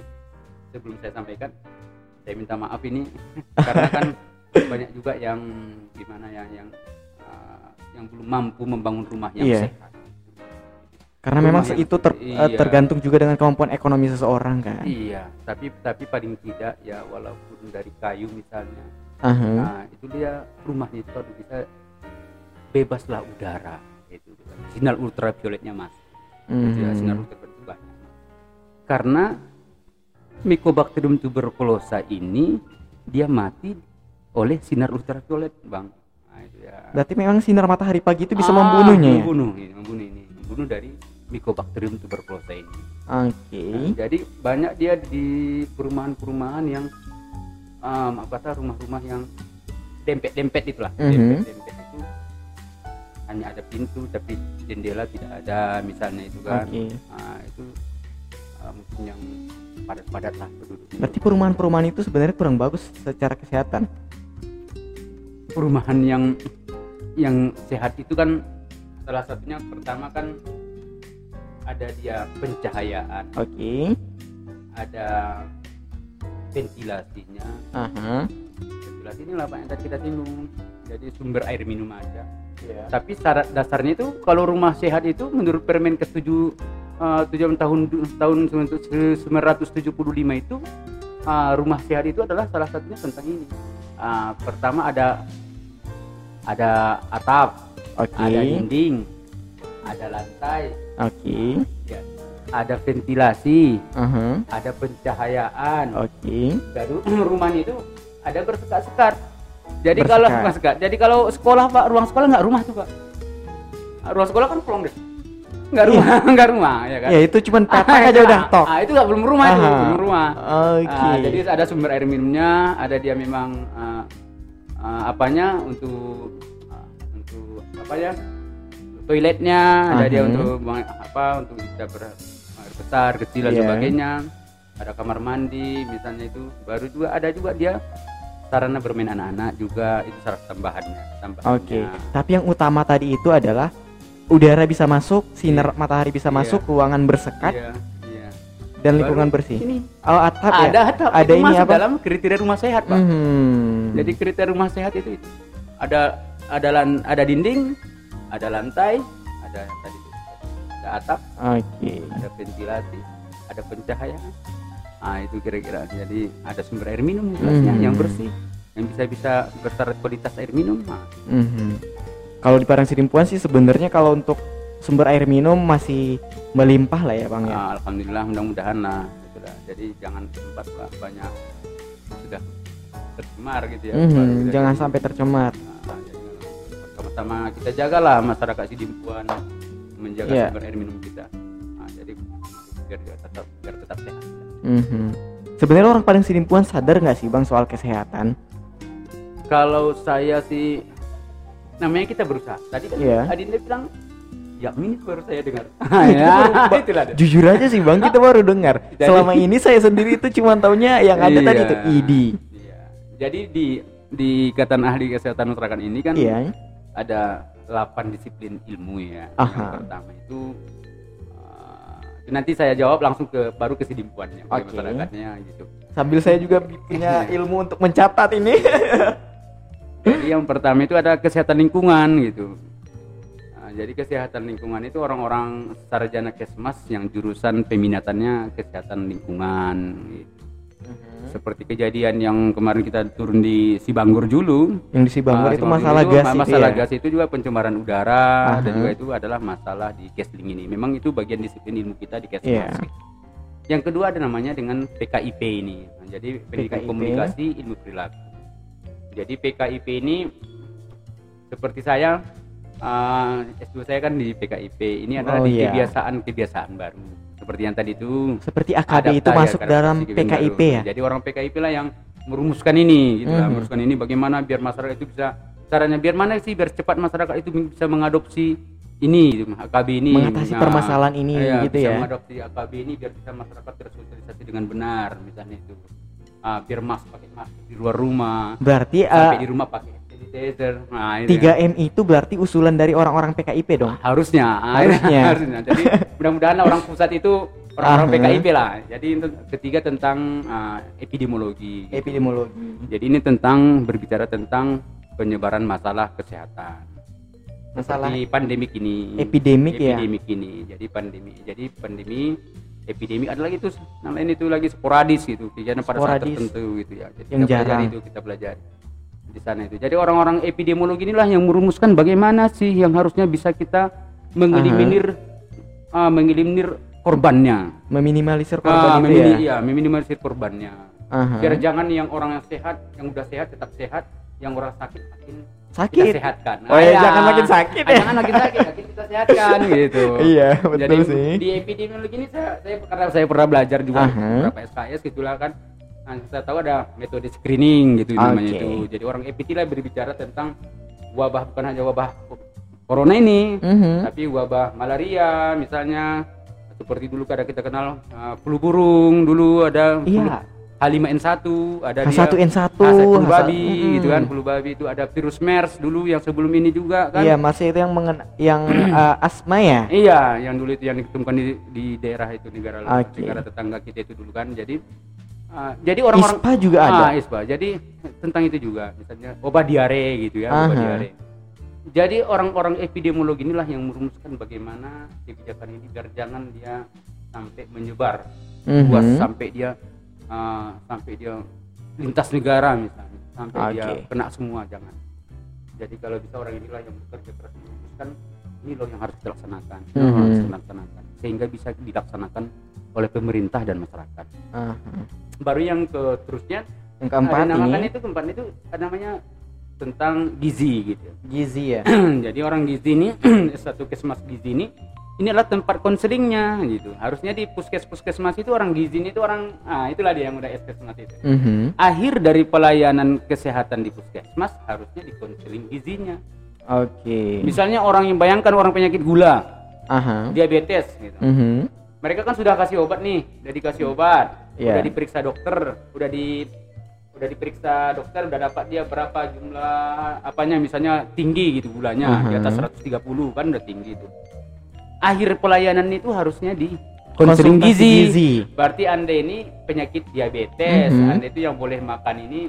[SPEAKER 2] sebelum saya sampaikan, saya minta maaf ini karena kan banyak juga yang gimana ya yang yang belum mampu membangun rumah yang
[SPEAKER 1] Iya.
[SPEAKER 2] sehat.
[SPEAKER 1] Karena
[SPEAKER 2] Rumah
[SPEAKER 1] memang
[SPEAKER 2] yang-
[SPEAKER 1] itu ter- eh,
[SPEAKER 2] iya.
[SPEAKER 1] tergantung juga dengan kemampuan ekonomi seseorang kan.
[SPEAKER 2] Iya, tapi tapi paling tidak ya walaupun dari kayu misalnya,
[SPEAKER 1] Aha.
[SPEAKER 2] nah itu dia rumahnya itu harus bisa bebaslah udara itu sinar ultravioletnya mas. Itu ya,
[SPEAKER 1] Mhm.
[SPEAKER 2] sinar ultraviolet itu banyak. Karena Mycobacterium tuberculosa ini dia mati oleh sinar ultraviolet, Bang. Nah, itu ya.
[SPEAKER 1] Berarti memang sinar matahari pagi itu bisa
[SPEAKER 2] Ah,
[SPEAKER 1] membunuhnya ya?
[SPEAKER 2] Membunuh ini, membunuh ini, membunuh dari Mycobacterium tuberculosa ini.
[SPEAKER 1] Oke.
[SPEAKER 2] Nah, jadi banyak dia di perumahan-perumahan yang um, apa kata rumah-rumah yang dempet-dempet itulah,
[SPEAKER 1] Mhm.
[SPEAKER 2] dempet-dempet itu hanya ada pintu tapi jendela tidak ada misalnya itu kan.
[SPEAKER 1] Oke.
[SPEAKER 2] Nah, itu uh, mungkin yang padat-padat lah penduduknya.
[SPEAKER 1] Berarti perumahan-perumahan itu sebenarnya kurang bagus secara kesehatan.
[SPEAKER 2] Perumahan yang yang sehat itu kan salah satunya pertama kan ada dia pencahayaan,
[SPEAKER 1] Oke.
[SPEAKER 2] ada ventilasinya.
[SPEAKER 1] Aha.
[SPEAKER 2] Ventilasi ini lah Pak yang tadi kita singgung. Jadi sumber air minum aja.
[SPEAKER 1] Iya.
[SPEAKER 2] Tapi syarat dasarnya itu kalau rumah sehat itu menurut Permen ke-7 uh, 7 tahun tahun 1975 itu uh, rumah sehat itu adalah salah satunya tentang ini. Uh, pertama ada ada atap,
[SPEAKER 1] Oke.
[SPEAKER 2] ada dinding, ada lantai,
[SPEAKER 1] Oke.
[SPEAKER 2] ya, ada ventilasi,
[SPEAKER 1] Aha.
[SPEAKER 2] ada pencahayaan.
[SPEAKER 1] Oke.
[SPEAKER 2] Baru rumah itu ada bersekat-sekat. Jadi
[SPEAKER 1] Bersekat.
[SPEAKER 2] kalau bersekat. Jadi kalau sekolah Pak, ruang sekolah nggak rumah tuh Pak. Ruang sekolah kan kolong deh. Nggak rumah, nggak rumah ya kan.
[SPEAKER 1] Ya itu cuman petak aja udah tok.
[SPEAKER 2] Ah, itu nggak belum rumah itu, belum rumah.
[SPEAKER 1] Oke.
[SPEAKER 2] Ah, jadi ada sumber air minumnya, ada dia memang ah, ah, apanya untuk ah, untuk apa ya? Toiletnya, ada dia untuk buang- apa untuk bisa ber besar, kecil dan
[SPEAKER 1] Iya.
[SPEAKER 2] sebagainya. Ada kamar mandi misalnya itu. Baru juga ada juga dia sarana bermain anak-anak juga itu salah tambahannya. tambahannya.
[SPEAKER 1] Oke. Tapi yang utama tadi itu adalah udara bisa masuk, sinar matahari bisa
[SPEAKER 2] Iya.
[SPEAKER 1] masuk, ruangan bersekat
[SPEAKER 2] Iya,
[SPEAKER 1] dan
[SPEAKER 2] Baru
[SPEAKER 1] lingkungan bersih.
[SPEAKER 2] Ini
[SPEAKER 1] Oh, atap ya?
[SPEAKER 2] ada atap.
[SPEAKER 1] Ada
[SPEAKER 2] itu
[SPEAKER 1] ini
[SPEAKER 2] masuk
[SPEAKER 1] apa?
[SPEAKER 2] dalam kriteria rumah sehat, Pak.
[SPEAKER 1] Hmm.
[SPEAKER 2] Jadi kriteria rumah sehat itu, itu. ada ada lan, ada dinding, ada lantai, ada yang tadi itu. ada atap,
[SPEAKER 1] Oke.
[SPEAKER 2] ada ventilasi, ada pencahayaan. Nah, itu kira-kira. Jadi ada sumber air minum jelasnya
[SPEAKER 1] Hmm.
[SPEAKER 2] yang bersih, yang bisa bisa bersyarat kualitas air minum. Nah,
[SPEAKER 1] Mhm. Kalau di Parang Sidimpuan sih sebenarnya kalau untuk sumber air minum masih melimpah lah ya bang ya.
[SPEAKER 2] ah, alhamdulillah mudah-mudahan lah gitu lah. Jadi jangan sempat lah banyak sudah tercemar gitu ya.
[SPEAKER 1] Mhm,
[SPEAKER 2] Baru kita
[SPEAKER 1] Jangan
[SPEAKER 2] jadi-
[SPEAKER 1] sampai tercemar.
[SPEAKER 2] Nah, jadi Sama-sama kita jagalah masyarakat Sidimpuan menjaga
[SPEAKER 1] Iya.
[SPEAKER 2] sumber air minum kita. Nah, jadi biar biar tetap biar tetap sehat.
[SPEAKER 1] Mhm. Sebenarnya orang Parang Sidimpuan sadar nggak sih bang soal kesehatan?
[SPEAKER 2] Kalau saya sih namanya kita berusaha. Tadi kan
[SPEAKER 1] Iya.
[SPEAKER 2] Adinda bilang ya ini baru saya dengar. ya, itulah.
[SPEAKER 1] Jujur aja sih bang, kita baru dengar.
[SPEAKER 2] Jadi-
[SPEAKER 1] Selama ini saya sendiri itu cuma taunya yang ada tadi
[SPEAKER 2] Iya.
[SPEAKER 1] itu ID.
[SPEAKER 2] Iya. Jadi di di ikatan ahli kesehatan masyarakat ini kan
[SPEAKER 1] Iya.
[SPEAKER 2] ada 8 disiplin ilmu ya.
[SPEAKER 1] Aha.
[SPEAKER 2] Yang pertama itu uh, nanti saya jawab langsung ke baru ke sidimpuannya ke
[SPEAKER 1] Oke.
[SPEAKER 2] masyarakatnya gitu.
[SPEAKER 1] Sambil saya juga punya ilmu untuk mencatat ini.
[SPEAKER 2] Jadi yang pertama itu ada kesehatan lingkungan gitu. Jadi kesehatan lingkungan itu orang-orang sarjana kesmas yang jurusan peminatannya kesehatan lingkungan. Gitu. Seperti kejadian yang kemarin kita turun di Sibanggur dulu.
[SPEAKER 1] yang di Sibanggur
[SPEAKER 2] Ah,
[SPEAKER 1] itu
[SPEAKER 2] Sibanggur
[SPEAKER 1] masalah
[SPEAKER 2] itu
[SPEAKER 1] gas
[SPEAKER 2] ma-
[SPEAKER 1] itu
[SPEAKER 2] masalah
[SPEAKER 1] ya.
[SPEAKER 2] gas itu juga pencemaran udara dan
[SPEAKER 1] Aha.
[SPEAKER 2] juga itu adalah masalah di Kesling ini. Memang itu bagian disiplin ilmu kita di Kesmas.
[SPEAKER 1] Iya.
[SPEAKER 2] Yang kedua ada namanya dengan PKIP ini. Nah, jadi pendidikan
[SPEAKER 1] PKIP.
[SPEAKER 2] komunikasi ilmu perilaku. Jadi PKIP ini seperti saya uh, S2 saya kan di PKIP. Ini adalah
[SPEAKER 1] Oh,
[SPEAKER 2] di
[SPEAKER 1] iya.
[SPEAKER 2] kebiasaan-kebiasaan baru. Seperti yang tadi itu
[SPEAKER 1] Seperti AKB itu masuk
[SPEAKER 2] karakteristik
[SPEAKER 1] dalam PKIP
[SPEAKER 2] baru.
[SPEAKER 1] ya.
[SPEAKER 2] Jadi orang PKIP lah yang merumuskan ini gitu lah,
[SPEAKER 1] Mhm.
[SPEAKER 2] merumuskan ini bagaimana biar masyarakat itu bisa caranya biar mana sih biar cepat masyarakat itu bisa mengadopsi ini gitu, AKB ini
[SPEAKER 1] Mengatasi permasalahan ini,
[SPEAKER 2] iya,
[SPEAKER 1] gitu
[SPEAKER 2] bisa
[SPEAKER 1] ya.
[SPEAKER 2] mengadopsi AKB ini biar bisa masyarakat tersosialisasi dengan benar misalnya itu Ah, biar mas pakai masker di luar rumah
[SPEAKER 1] Berarti
[SPEAKER 2] sampai
[SPEAKER 1] eh,
[SPEAKER 2] di rumah pakai sanitizer nah, itu
[SPEAKER 1] 3M itu berarti usulan dari orang-orang PKIP dong.
[SPEAKER 2] harusnya. Ah,
[SPEAKER 1] Harusnya.
[SPEAKER 2] harusnya. Jadi mudah-mudahan orang pusat itu orang-orang
[SPEAKER 1] Ah,
[SPEAKER 2] PKIP lah. Jadi ketiga tentang ah, epidemiologi gitu.
[SPEAKER 1] Epidemiologi.
[SPEAKER 2] jadi ini tentang berbicara tentang penyebaran masalah kesehatan.
[SPEAKER 1] Masalah
[SPEAKER 2] seperti pandemik ini.
[SPEAKER 1] epidemik ya?
[SPEAKER 2] epidemik ini. Jadi pandemi jadi pandemi epidemik. Adalah itu namanya itu lagi sporadis gitu. Kejadian pada saat tertentu gitu ya. Jadi
[SPEAKER 1] Yang
[SPEAKER 2] kita pelajari
[SPEAKER 1] jarang.
[SPEAKER 2] itu kita pelajari di sana itu jadi orang-orang epidemiologi inilah yang merumuskan bagaimana sih yang harusnya bisa kita mengeliminir ah, mengeliminir korbannya
[SPEAKER 1] meminimalisir korban itu
[SPEAKER 2] memini-
[SPEAKER 1] ya.
[SPEAKER 2] iya, meminimalisir korbannya
[SPEAKER 1] Aha.
[SPEAKER 2] biar jangan yang orang yang sehat yang udah sehat tetap sehat yang orang sakit makin kita
[SPEAKER 1] Sakit.
[SPEAKER 2] sehatkan
[SPEAKER 1] Oh ya, jangan makin sakit ya.
[SPEAKER 2] jangan makin sakit makin kita sehatkan gitu
[SPEAKER 1] Iya, betul
[SPEAKER 2] jadi
[SPEAKER 1] sih.
[SPEAKER 2] di epidemiologi ini saya, saya karena saya pernah belajar juga
[SPEAKER 1] Aha.
[SPEAKER 2] beberapa SKS gitulah kan nah, kita tahu ada metode screening gitu namanya
[SPEAKER 1] Oke.
[SPEAKER 2] itu jadi orang EPT lah berbicara tentang wabah bukan hanya wabah corona ini
[SPEAKER 1] Mhm.
[SPEAKER 2] tapi wabah malaria misalnya seperti dulu kada kita kenal uh, flu burung dulu ada flu
[SPEAKER 1] Iya.
[SPEAKER 2] H5N1 ada
[SPEAKER 1] H1N1,
[SPEAKER 2] dia flu
[SPEAKER 1] H1
[SPEAKER 2] babi
[SPEAKER 1] mm.
[SPEAKER 2] gitu kan flu babi itu ada virus MERS dulu yang sebelum ini juga kan
[SPEAKER 1] Iya, masih itu yang mengen yang eh, asma ya.
[SPEAKER 2] Iya, yang dulu itu yang ditemukan di, di daerah itu negara
[SPEAKER 1] Oke.
[SPEAKER 2] negara tetangga kita itu dulu kan. Jadi uh, jadi orang-orang
[SPEAKER 1] ISPA juga ada.
[SPEAKER 2] Ah, ISPA. Jadi tentang itu juga, misalnya obat diare gitu ya, obat diare. jadi orang-orang epidemiologi inilah yang merumuskan bagaimana kebijakan ini biar jangan dia sampai menyebar
[SPEAKER 1] Mhm.
[SPEAKER 2] luas sampai dia uh, sampai dia lintas negara misalnya sampai dia
[SPEAKER 1] Oke.
[SPEAKER 2] kena semua jangan jadi kalau bisa orang inilah yang bekerja keras merumuskan ini loh yang harus dilaksanakan yang harus
[SPEAKER 1] Mhm.
[SPEAKER 2] dilaksanakan sehingga bisa dilaksanakan oleh pemerintah dan masyarakat
[SPEAKER 1] Aha.
[SPEAKER 2] baru yang ke terusnya
[SPEAKER 1] Yang keempat
[SPEAKER 2] ada namakan
[SPEAKER 1] ini
[SPEAKER 2] itu keempat itu ada namanya tentang gizi gitu
[SPEAKER 1] gizi ya.
[SPEAKER 2] jadi orang gizi ini satu kesmas gizi ini ini adalah tempat konselingnya gitu harusnya di puskes puskesmas itu orang gizi ini itu orang ah itulah dia yang udah puskesmas itu
[SPEAKER 1] Mhm.
[SPEAKER 2] akhir dari pelayanan kesehatan di puskesmas harusnya di konseling gizinya
[SPEAKER 1] Oke.
[SPEAKER 2] misalnya orang yang bayangkan orang penyakit gula
[SPEAKER 1] Aha.
[SPEAKER 2] diabetes gitu
[SPEAKER 1] Mhm.
[SPEAKER 2] mereka kan sudah kasih obat nih udah dikasih obat
[SPEAKER 1] Iya.
[SPEAKER 2] udah diperiksa dokter udah di udah diperiksa dokter udah dapat dia berapa jumlah apanya misalnya tinggi gitu gulanya di atas
[SPEAKER 1] Mhm.
[SPEAKER 2] 130 kan udah tinggi itu akhir pelayanan itu harusnya di konseling
[SPEAKER 1] Konsultasi
[SPEAKER 2] gizi.
[SPEAKER 1] gizi.
[SPEAKER 2] berarti anda ini penyakit diabetes
[SPEAKER 1] Mhm.
[SPEAKER 2] anda itu yang boleh makan ini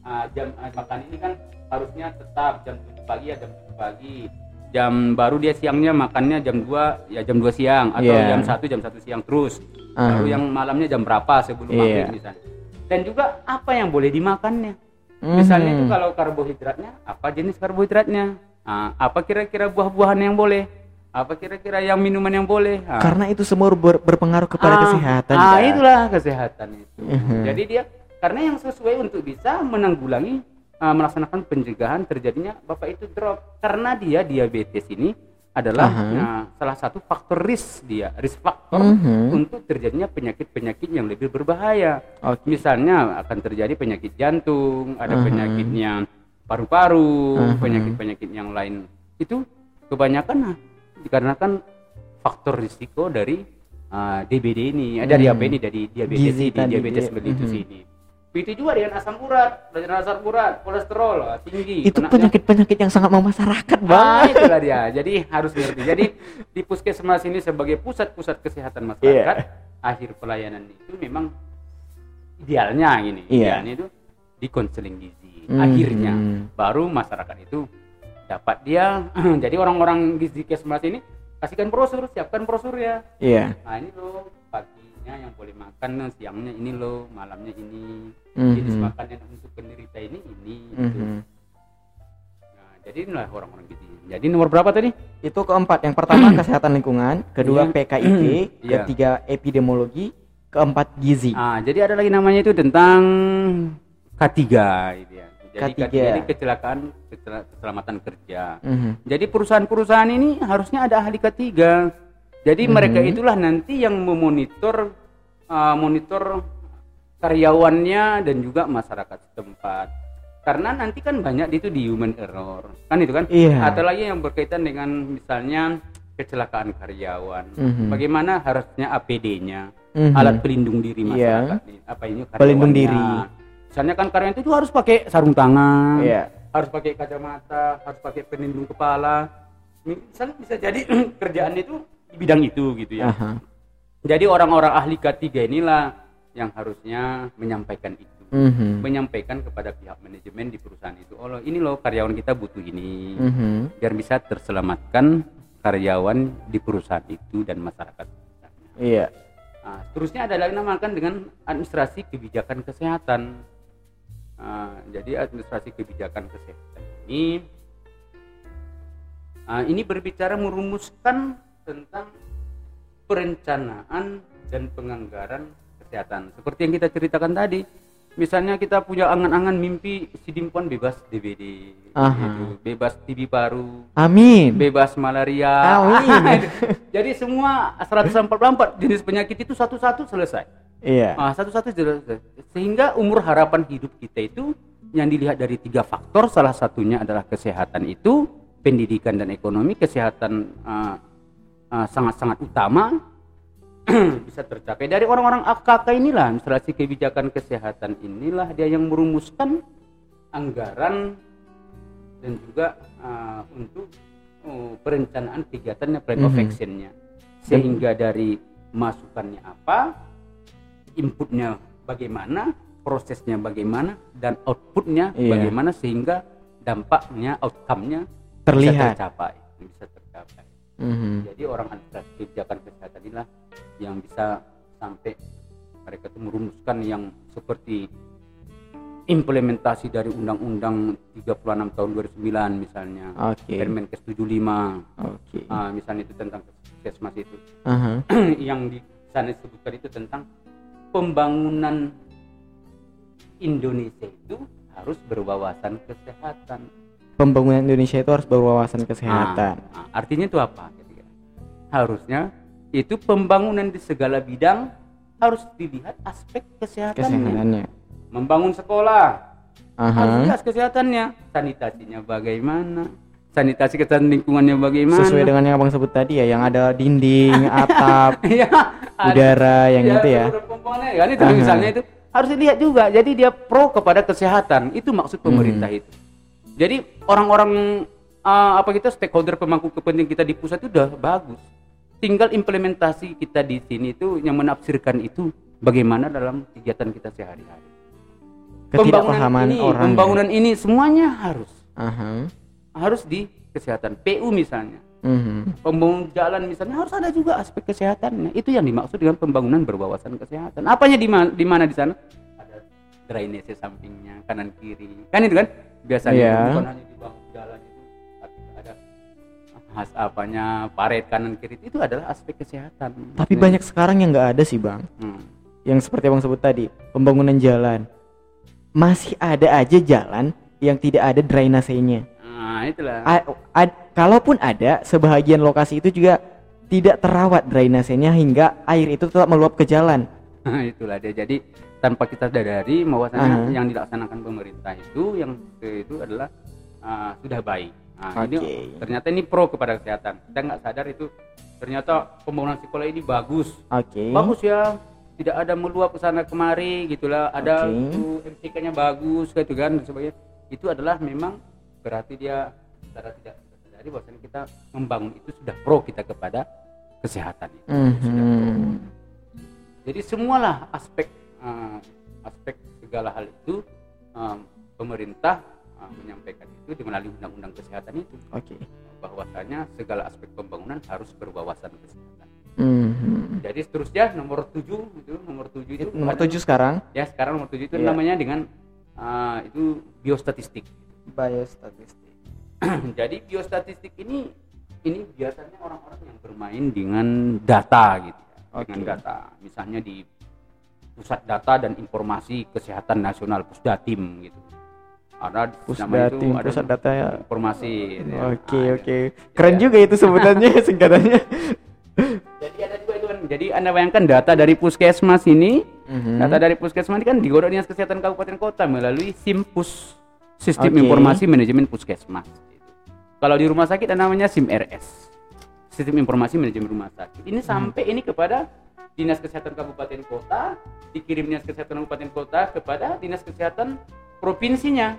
[SPEAKER 2] ah, jam ah, makan ini kan harusnya tetap jam 7 pagi ya jam 7 pagi jam baru dia siangnya makannya jam 2 ya jam 2 siang atau
[SPEAKER 1] Iya.
[SPEAKER 2] jam 1 jam 1 siang terus
[SPEAKER 1] Aha.
[SPEAKER 2] baru yang malamnya jam berapa sebelum
[SPEAKER 1] Iya.
[SPEAKER 2] maghrib misalnya dan juga apa yang boleh dimakannya misalnya itu kalau karbohidratnya apa jenis karbohidratnya Ah, apa kira-kira buah-buahan yang boleh apa kira-kira yang minuman yang boleh Ah.
[SPEAKER 1] Karena itu semua ber- berpengaruh kepada
[SPEAKER 2] Ah,
[SPEAKER 1] kesehatan.
[SPEAKER 2] ah itulah kesehatan itu
[SPEAKER 1] Mhm.
[SPEAKER 2] jadi dia karena yang sesuai untuk bisa menanggulangi ah, melaksanakan pencegahan terjadinya bapak itu drop karena dia diabetes ini adalah
[SPEAKER 1] Aha.
[SPEAKER 2] nah, salah satu faktor risk dia risk faktor
[SPEAKER 1] Mhm.
[SPEAKER 2] untuk terjadinya penyakit-penyakit yang lebih berbahaya
[SPEAKER 1] Oke.
[SPEAKER 2] misalnya akan terjadi penyakit jantung ada
[SPEAKER 1] Aha.
[SPEAKER 2] penyakitnya paru-paru
[SPEAKER 1] Aha.
[SPEAKER 2] penyakit-penyakit yang lain itu kebanyakan nah, dikarenakan faktor risiko dari ah, DBD ini Ah, dari
[SPEAKER 1] Hmm.
[SPEAKER 2] apa ini dari diabetes
[SPEAKER 1] Gizi
[SPEAKER 2] ini diabetes
[SPEAKER 1] dia-
[SPEAKER 2] mellitus
[SPEAKER 1] mhm.
[SPEAKER 2] ini begitu juga dengan asam urat dengan asam urat kolesterol ah, tinggi
[SPEAKER 1] Itu penyakit-penyakit yang sangat memasyarakat,
[SPEAKER 2] Ah,
[SPEAKER 1] Bang.
[SPEAKER 2] itulah dia. Jadi harus ngerti. Jadi di puskesmas ini sebagai pusat-pusat kesehatan masyarakat,
[SPEAKER 1] Iya.
[SPEAKER 2] akhir pelayanan itu memang idealnya gini.
[SPEAKER 1] Iya.
[SPEAKER 2] Idealnya itu di konseling gizi.
[SPEAKER 1] Mhm.
[SPEAKER 2] Akhirnya baru masyarakat itu dapat dia. jadi orang-orang gizi kesmas ini kasihkan brosur, siapkan brosur ya.
[SPEAKER 1] Iya.
[SPEAKER 2] Nah ini loh paginya yang boleh makan, siangnya ini loh, malamnya ini.
[SPEAKER 1] Mhm.
[SPEAKER 2] Jenis makanan untuk penderita ini ini. gitu.
[SPEAKER 1] Mhm.
[SPEAKER 2] Nah, jadi inilah orang-orang gizi. Jadi nomor berapa tadi?
[SPEAKER 1] Itu keempat. Yang pertama kesehatan lingkungan, kedua
[SPEAKER 2] Iya.
[SPEAKER 1] PKID,
[SPEAKER 2] Iya.
[SPEAKER 1] ketiga epidemiologi, keempat gizi.
[SPEAKER 2] Ah, jadi ada lagi namanya itu tentang K3 gitu ya. Jadi
[SPEAKER 1] K3.
[SPEAKER 2] K3 ini kecelakaan kecela- keselamatan kerja.
[SPEAKER 1] Mhm.
[SPEAKER 2] Jadi perusahaan-perusahaan ini harusnya ada ahli K3. Jadi
[SPEAKER 1] Mhm.
[SPEAKER 2] mereka itulah nanti yang memonitor ah, monitor karyawannya dan juga masyarakat setempat. Karena nanti kan banyak itu di human error. Kan itu kan?
[SPEAKER 1] Iya.
[SPEAKER 2] Ada lagi yang berkaitan dengan misalnya kecelakaan karyawan.
[SPEAKER 1] Mhm.
[SPEAKER 2] Bagaimana harusnya APD-nya?
[SPEAKER 1] Mhm.
[SPEAKER 2] alat pelindung diri
[SPEAKER 1] Iya.
[SPEAKER 2] masyarakat nih. apa ini
[SPEAKER 1] Pelindung diri.
[SPEAKER 2] misalnya kan karyawan itu harus pakai sarung tangan
[SPEAKER 1] Iya.
[SPEAKER 2] harus pakai kacamata harus pakai pelindung kepala misalnya bisa jadi kerjaan itu di bidang itu gitu ya
[SPEAKER 1] Aha.
[SPEAKER 2] jadi orang-orang ahli K3 inilah yang harusnya menyampaikan itu
[SPEAKER 1] Mhm.
[SPEAKER 2] menyampaikan kepada pihak manajemen di perusahaan itu oh ini loh karyawan kita butuh ini
[SPEAKER 1] Mhm.
[SPEAKER 2] biar bisa terselamatkan karyawan di perusahaan itu dan masyarakat
[SPEAKER 1] Iya.
[SPEAKER 2] Nah, terusnya ada lagi namakan dengan administrasi kebijakan kesehatan. Nah, jadi administrasi kebijakan kesehatan ini ah, ini berbicara merumuskan tentang perencanaan dan penganggaran kesehatan. Seperti yang kita ceritakan tadi, misalnya kita punya angan-angan mimpi Sidimpuan bebas DBD, gitu, bebas TB paru,
[SPEAKER 1] Amin.
[SPEAKER 2] bebas malaria.
[SPEAKER 1] Amin.
[SPEAKER 2] Jadi semua 144 jenis penyakit itu satu-satu selesai.
[SPEAKER 1] Iya.
[SPEAKER 2] Ah, satu-satu selesai. Sehingga umur harapan hidup kita itu yang dilihat dari tiga faktor, salah satunya adalah kesehatan itu, pendidikan dan ekonomi, kesehatan ah, ah, sangat-sangat utama bisa tercapai dari orang-orang AKK inilah administrasi kebijakan kesehatan inilah dia yang merumuskan anggaran dan juga ah, untuk oh, perencanaan kegiatannya plan of
[SPEAKER 1] Mhm.
[SPEAKER 2] actionnya sehingga dari masukannya apa inputnya bagaimana prosesnya bagaimana dan outputnya
[SPEAKER 1] Iya.
[SPEAKER 2] bagaimana sehingga dampaknya outcome-nya
[SPEAKER 1] Terlihat.
[SPEAKER 2] bisa tercapai bisa tercapai
[SPEAKER 1] Mhm.
[SPEAKER 2] jadi orang administrasi kebijakan kesehatan inilah yang bisa sampai mereka itu merumuskan yang seperti implementasi dari Undang-Undang 36 tahun 2009 misalnya
[SPEAKER 1] Oke.
[SPEAKER 2] Permenkes 75
[SPEAKER 1] Oke.
[SPEAKER 2] ah, misalnya itu tentang puskesmas itu
[SPEAKER 1] Aha.
[SPEAKER 2] yang di sana disebutkan itu tentang pembangunan Indonesia itu harus berwawasan kesehatan.
[SPEAKER 1] Pembangunan Indonesia itu harus berwawasan kesehatan.
[SPEAKER 2] Ah, ah, artinya itu apa? Harusnya itu pembangunan di segala bidang harus dilihat aspek kesehatannya.
[SPEAKER 1] Kesehatannya.
[SPEAKER 2] Membangun sekolah harus
[SPEAKER 1] Aha.
[SPEAKER 2] dilihat kesehatannya, sanitasinya bagaimana, sanitasi kesehatan lingkungannya bagaimana.
[SPEAKER 1] Sesuai dengan yang abang sebut tadi ya, yang ada dinding, atap,
[SPEAKER 2] Iya, ada-
[SPEAKER 1] udara, yang
[SPEAKER 2] Ya,
[SPEAKER 1] itu ya.
[SPEAKER 2] kan itu
[SPEAKER 1] Aha.
[SPEAKER 2] misalnya itu harus dilihat juga. Jadi dia pro kepada kesehatan. Itu maksud pemerintah
[SPEAKER 1] Hmm.
[SPEAKER 2] itu. Jadi orang-orang uh, apa kita stakeholder pemangku kepentingan kita di pusat itu udah bagus. Tinggal implementasi kita di sini itu yang menafsirkan itu bagaimana dalam kegiatan kita sehari-hari.
[SPEAKER 1] Ketidakpahaman
[SPEAKER 2] ini,
[SPEAKER 1] orang. ya.
[SPEAKER 2] pembangunan ini semuanya harus
[SPEAKER 1] Aha.
[SPEAKER 2] harus di kesehatan. PU misalnya,
[SPEAKER 1] Mhm.
[SPEAKER 2] pembangunan jalan misalnya harus ada juga aspek kesehatannya. Itu yang dimaksud dengan pembangunan berwawasan kesehatan. Apanya di mana di mana di sana? Ada drainase sampingnya, kanan kiri. Kan itu kan biasanya
[SPEAKER 1] Iya.
[SPEAKER 2] bukan hanya dibangun jalan itu, tapi ada khas apanya paret kanan kiri itu adalah aspek kesehatan.
[SPEAKER 1] Tapi banyak sekarang yang nggak ada sih bang.
[SPEAKER 2] Hmm.
[SPEAKER 1] Yang seperti abang sebut tadi, pembangunan jalan. Masih ada aja jalan yang tidak ada drainasenya.
[SPEAKER 2] Nah, itulah.
[SPEAKER 1] A- ad- kalaupun ada, sebahagian lokasi itu juga tidak terawat drainasenya hingga air itu tetap meluap ke jalan.
[SPEAKER 2] Nah, itulah dia. Jadi tanpa kita sadari bahwasanya
[SPEAKER 1] Aha.
[SPEAKER 2] yang dilaksanakan pemerintah itu yang itu adalah ah, sudah baik. Nah, ini
[SPEAKER 1] Oke.
[SPEAKER 2] ternyata ini pro kepada kesehatan. Kita nggak sadar itu ternyata pembangunan sekolah ini bagus.
[SPEAKER 1] Oke.
[SPEAKER 2] Bagus ya. Tidak ada meluap ke sana kemari gitulah. Ada itu MCK-nya bagus gitu kan dan sebagainya. Itu adalah memang berarti dia secara tidak sadari bahwasanya kita membangun itu sudah pro kita kepada kesehatan itu. Pro.
[SPEAKER 1] Mhm.
[SPEAKER 2] Jadi semualah aspek uh, aspek segala hal itu um, pemerintah uh, menyampaikan itu melalui undang-undang kesehatan itu
[SPEAKER 1] Oke.
[SPEAKER 2] bahwasanya segala aspek pembangunan harus berwawasan kesehatan.
[SPEAKER 1] Mhm.
[SPEAKER 2] Jadi seterusnya nomor 7 itu nomor 7 itu
[SPEAKER 1] Nomor tujuh sekarang
[SPEAKER 2] ya sekarang nomor 7 itu
[SPEAKER 1] Iya.
[SPEAKER 2] namanya dengan uh, itu biostatistik.
[SPEAKER 1] biostatistik.
[SPEAKER 2] Jadi biostatistik ini ini biasanya orang-orang yang bermain dengan data gitu ya, dengan
[SPEAKER 1] Oke.
[SPEAKER 2] data. Misalnya di Pusat Data dan Informasi Kesehatan Nasional Pusdatim gitu. Ada namanya itu
[SPEAKER 1] Pusdatim,
[SPEAKER 2] ada
[SPEAKER 1] pusat data ya.
[SPEAKER 2] informasi. gitu ya.
[SPEAKER 1] Oke
[SPEAKER 2] Nah,
[SPEAKER 1] oke. Keren juga itu sebutannya singkatannya.
[SPEAKER 2] Jadi ada juga itu kan. Jadi Anda bayangkan data dari Puskesmas ini,
[SPEAKER 1] Mhm.
[SPEAKER 2] data dari Puskesmas ini kan digodok Dinas Kesehatan Kabupaten Kota melalui SIMPUS, Sistem
[SPEAKER 1] Oke.
[SPEAKER 2] Informasi Manajemen Puskesmas. gitu. Kalau di rumah sakit ada namanya SIMRS, Sistem Informasi Manajemen Rumah Sakit. Ini sampai ini kepada Dinas Kesehatan Kabupaten Kota, dikirim Dinas Kesehatan Kabupaten Kota kepada Dinas Kesehatan provinsinya.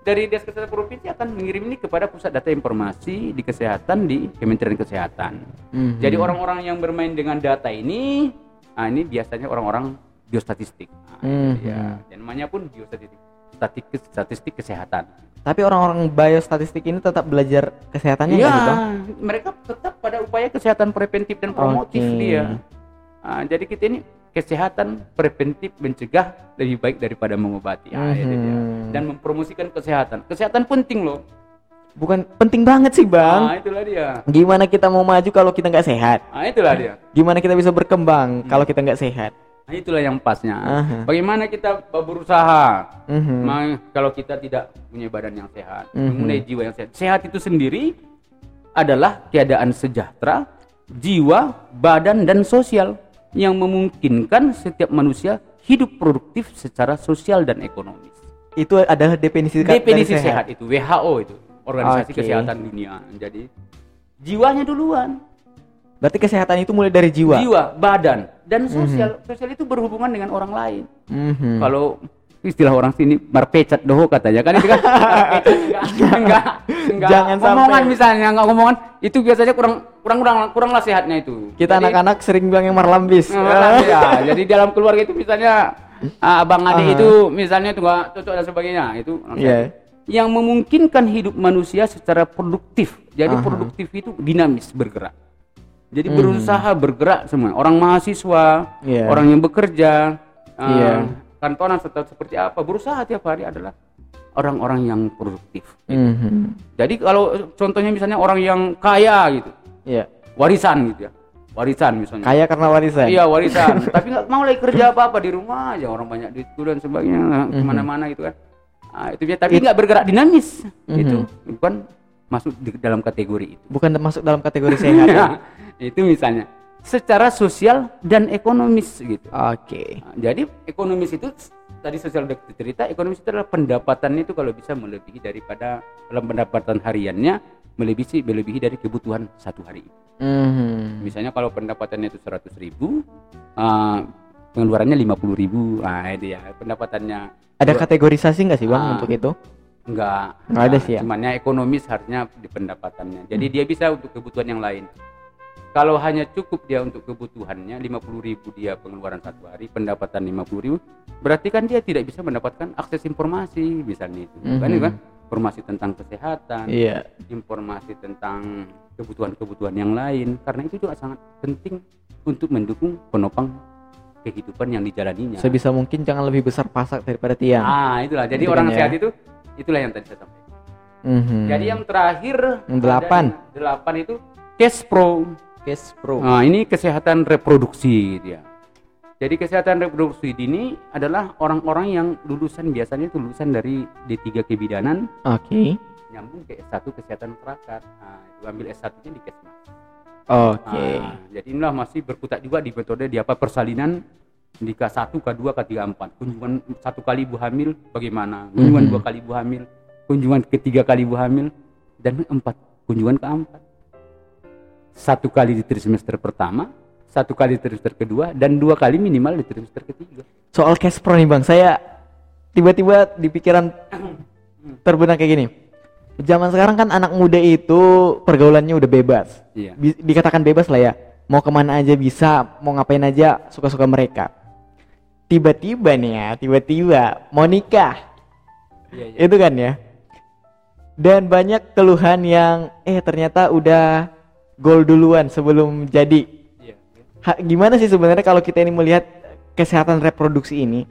[SPEAKER 2] Dari Dinas Kesehatan Provinsi akan mengirim ini kepada Pusat Data Informasi di Kesehatan di Kementerian Kesehatan.
[SPEAKER 1] Mhm.
[SPEAKER 2] Jadi orang-orang yang bermain dengan data ini, nah ini biasanya orang-orang biostatistik. Nah,
[SPEAKER 1] Mhm.
[SPEAKER 2] ya. Dan namanya pun biostatistik, statistik, statistik kesehatan.
[SPEAKER 1] Tapi orang-orang biostatistik ini tetap belajar kesehatannya sih, Bang?
[SPEAKER 2] mereka tetap pada upaya kesehatan preventif dan promotif
[SPEAKER 1] Oke.
[SPEAKER 2] dia. Nah, jadi kita ini kesehatan preventif mencegah lebih baik daripada mengobati. Ah, dia.
[SPEAKER 1] Mhm.
[SPEAKER 2] Dan mempromosikan kesehatan. Kesehatan penting loh.
[SPEAKER 1] Bukan penting banget sih, Bang.
[SPEAKER 2] Nah, itulah dia.
[SPEAKER 1] Gimana kita mau maju kalau kita nggak sehat?
[SPEAKER 2] Nah, itulah dia.
[SPEAKER 1] Gimana kita bisa berkembang kalau kita nggak sehat?
[SPEAKER 2] Nah, itulah yang pasnya.
[SPEAKER 1] Aha.
[SPEAKER 2] Bagaimana kita berusaha. Ma- kalau kita tidak punya badan yang sehat,
[SPEAKER 1] Mhm.
[SPEAKER 2] mempunyai jiwa yang sehat. Sehat itu sendiri adalah keadaan sejahtera, jiwa, badan dan sosial yang memungkinkan setiap manusia hidup produktif secara sosial dan ekonomis.
[SPEAKER 1] Itu adalah definisi
[SPEAKER 2] Definisi
[SPEAKER 1] dari
[SPEAKER 2] sehat. itu WHO itu, Organisasi
[SPEAKER 1] Oke.
[SPEAKER 2] Kesehatan Dunia. Jadi jiwanya duluan,
[SPEAKER 1] Berarti kesehatan itu mulai dari jiwa.
[SPEAKER 2] jiwa, badan dan sosial. Sosial itu berhubungan dengan orang lain.
[SPEAKER 1] Mhm.
[SPEAKER 2] kalau istilah orang sini marpecat doho katanya kan itu kan enggak enggak enggak
[SPEAKER 1] Jangan
[SPEAKER 2] ngomongan
[SPEAKER 1] sampai.
[SPEAKER 2] misalnya enggak ngomongan itu biasanya kurang kurang kurang kurang lah sehatnya itu
[SPEAKER 1] Kita anak-anak sering bilang yang marlambis.
[SPEAKER 2] eh, ya, jadi dalam keluarga itu misalnya ah, abang adik itu misalnya itu enggak cocok dan sebagainya itu sehat. yang memungkinkan hidup manusia secara produktif. Jadi
[SPEAKER 1] Aha.
[SPEAKER 2] produktif itu dinamis bergerak. Jadi
[SPEAKER 1] Hmm.
[SPEAKER 2] berusaha bergerak semua. Orang mahasiswa,
[SPEAKER 1] Iya.
[SPEAKER 2] orang yang bekerja, uh,
[SPEAKER 1] Iya.
[SPEAKER 2] Kantoran seperti apa berusaha tiap hari adalah orang-orang yang produktif.
[SPEAKER 1] Mhm.
[SPEAKER 2] Jadi kalau contohnya misalnya orang yang kaya gitu,
[SPEAKER 1] Iya.
[SPEAKER 2] warisan gitu ya, warisan misalnya.
[SPEAKER 1] Kaya karena warisan.
[SPEAKER 2] Iya warisan, tapi nggak mau lagi kerja apa-apa di rumah aja orang banyak duit dan sebagainya
[SPEAKER 1] Mhm.
[SPEAKER 2] ke mana-mana gitu kan. Nah, itu dia, tapi nggak bergerak dinamis,
[SPEAKER 1] Mhm.
[SPEAKER 2] itu bukan masuk di dalam kategori itu.
[SPEAKER 1] Bukan masuk dalam kategori sehat. ya?
[SPEAKER 2] itu misalnya secara sosial dan ekonomis gitu.
[SPEAKER 1] Oke.
[SPEAKER 2] Nah, jadi ekonomis itu tadi sosial udah kita cerita, ekonomis itu adalah pendapatannya itu kalau bisa melebihi daripada dalam pendapatan hariannya melebihi melebihi dari kebutuhan satu hari.
[SPEAKER 1] Mhm.
[SPEAKER 2] Misalnya kalau pendapatannya itu 100 ribu, ah, pengeluarannya 50 ribu, nah itu ya pendapatannya
[SPEAKER 1] Ada kategorisasi nggak sih bang
[SPEAKER 2] Ah.
[SPEAKER 1] untuk itu?
[SPEAKER 2] enggak,
[SPEAKER 1] Nggak ada sih ya?
[SPEAKER 2] Cuman ya ekonomis harusnya di pendapatannya. Jadi dia bisa untuk kebutuhan yang lain. Kalau hanya cukup dia untuk kebutuhannya 50 ribu dia pengeluaran satu hari, pendapatan 50 ribu, berarti kan dia tidak bisa mendapatkan akses informasi misalnya itu, kan,
[SPEAKER 1] Mhm.
[SPEAKER 2] kan? Informasi tentang kesehatan,
[SPEAKER 1] Iya.
[SPEAKER 2] informasi tentang kebutuhan-kebutuhan yang lain karena itu juga sangat penting untuk mendukung penopang kehidupan yang dijalaninya.
[SPEAKER 1] Sebisa mungkin jangan lebih besar pasak daripada tiang.
[SPEAKER 2] Ah, itulah. Jadi
[SPEAKER 1] kan
[SPEAKER 2] orang
[SPEAKER 1] ya.
[SPEAKER 2] sehat itu itulah yang tadi saya sampaikan.
[SPEAKER 1] Mhm.
[SPEAKER 2] Jadi yang terakhir
[SPEAKER 1] Yang delapan.
[SPEAKER 2] delapan itu cash pro.
[SPEAKER 1] Cash Pro.
[SPEAKER 2] Nah, ini kesehatan reproduksi gitu ya. Jadi kesehatan reproduksi dini adalah orang-orang yang lulusan biasanya itu lulusan dari D3 kebidanan
[SPEAKER 1] Oke.
[SPEAKER 2] nyambung ke S1 kesehatan masyarakat. Nah, itu ambil S1-nya di Kesmas.
[SPEAKER 1] Oke.
[SPEAKER 2] Ah, jadi inilah masih berkutat juga di metode di apa persalinan di K1, K2, K3, K4. Kunjungan satu kali ibu hamil bagaimana? Kunjungan
[SPEAKER 1] Mhm.
[SPEAKER 2] dua kali ibu hamil, kunjungan ketiga kali ibu hamil dan empat kunjungan keempat. Satu kali di trimester pertama, satu kali di trimester kedua dan dua kali minimal di trimester ketiga.
[SPEAKER 1] Soal cash pro nih bang, saya tiba-tiba di pikiran terbenak kayak gini. Zaman sekarang kan anak muda itu pergaulannya udah bebas.
[SPEAKER 2] Iya.
[SPEAKER 1] Bi- dikatakan bebas lah ya. Mau ke mana aja bisa, mau ngapain aja suka-suka mereka. Tiba-tiba nih ya, tiba-tiba mau nikah.
[SPEAKER 2] Iya, iya.
[SPEAKER 1] Itu kan ya. Dan banyak keluhan yang eh ternyata udah gol duluan sebelum jadi.
[SPEAKER 2] Iya.
[SPEAKER 1] Ha- gimana sih sebenarnya kalau kita ini melihat kesehatan reproduksi ini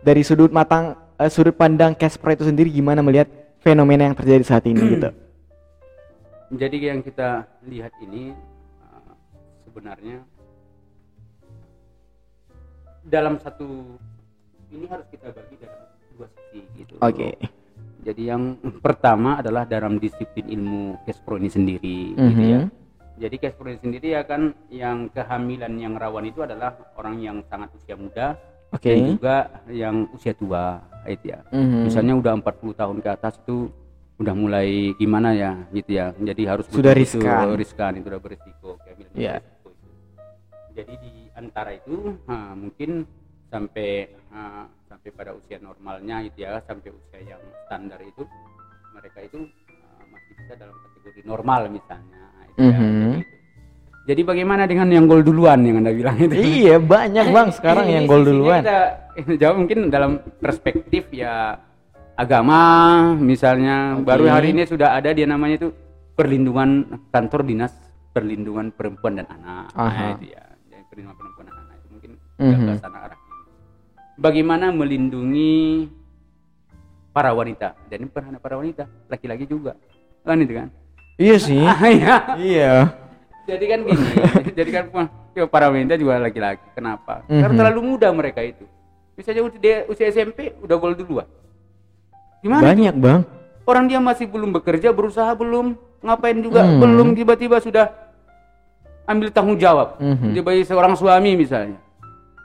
[SPEAKER 1] dari sudut matang eh, sudut pandang Casper itu sendiri gimana melihat fenomena yang terjadi saat ini gitu.
[SPEAKER 2] Jadi yang kita lihat ini uh, sebenarnya dalam satu ini harus kita bagi dalam dua sisi gitu.
[SPEAKER 1] Oke.
[SPEAKER 2] Jadi yang pertama adalah dalam disiplin ilmu Kespro ini sendiri gitu ya. Jadi Kespro ini sendiri ya kan yang kehamilan yang rawan itu adalah orang yang sangat usia muda
[SPEAKER 1] Oke.
[SPEAKER 2] dan juga yang usia tua itu ya.
[SPEAKER 1] Mhm.
[SPEAKER 2] Misalnya udah 40 tahun ke atas itu udah mulai gimana ya gitu ya. Jadi harus
[SPEAKER 1] Sudah riskan.
[SPEAKER 2] riskan itu udah berisiko kehamilan
[SPEAKER 1] Iya.
[SPEAKER 2] berisiko itu. Jadi di antara itu ha, mungkin sampai ha, sampai pada usia normalnya gitu ya, sampai usia yang standar itu mereka itu ha, masih bisa dalam kategori normal misalnya itu ya.
[SPEAKER 1] Mhm.
[SPEAKER 2] Jadi bagaimana dengan yang gol duluan yang anda bilang itu?
[SPEAKER 1] Iya banyak bang sekarang yang gol duluan.
[SPEAKER 2] Kita jawab mungkin dalam perspektif ya agama misalnya
[SPEAKER 1] Oke.
[SPEAKER 2] baru hari ini sudah ada dia namanya itu perlindungan kantor dinas perlindungan perempuan dan anak. Nah, itu ya. Jadi perlindungan perempuan dan anak itu mungkin sudah ke sana arah. Bagaimana melindungi para wanita dan ini bukan hanya para wanita, laki-laki juga. Kan itu kan?
[SPEAKER 1] Iya sih.
[SPEAKER 2] Ah, iya.
[SPEAKER 1] iya.
[SPEAKER 2] Jadi kan gini, jadi kan ya para wanita juga laki-laki. Kenapa? Karena
[SPEAKER 1] Mhm.
[SPEAKER 2] terlalu muda mereka itu. Misalnya usia, dia usia SMP udah gol duluan. Gimana itu?
[SPEAKER 1] Banyak bang.
[SPEAKER 2] Orang dia masih belum bekerja, berusaha belum, ngapain juga
[SPEAKER 1] Hmm.
[SPEAKER 2] belum tiba-tiba sudah ambil tanggung jawab.
[SPEAKER 1] Mhm.
[SPEAKER 2] Dia bagi seorang suami misalnya.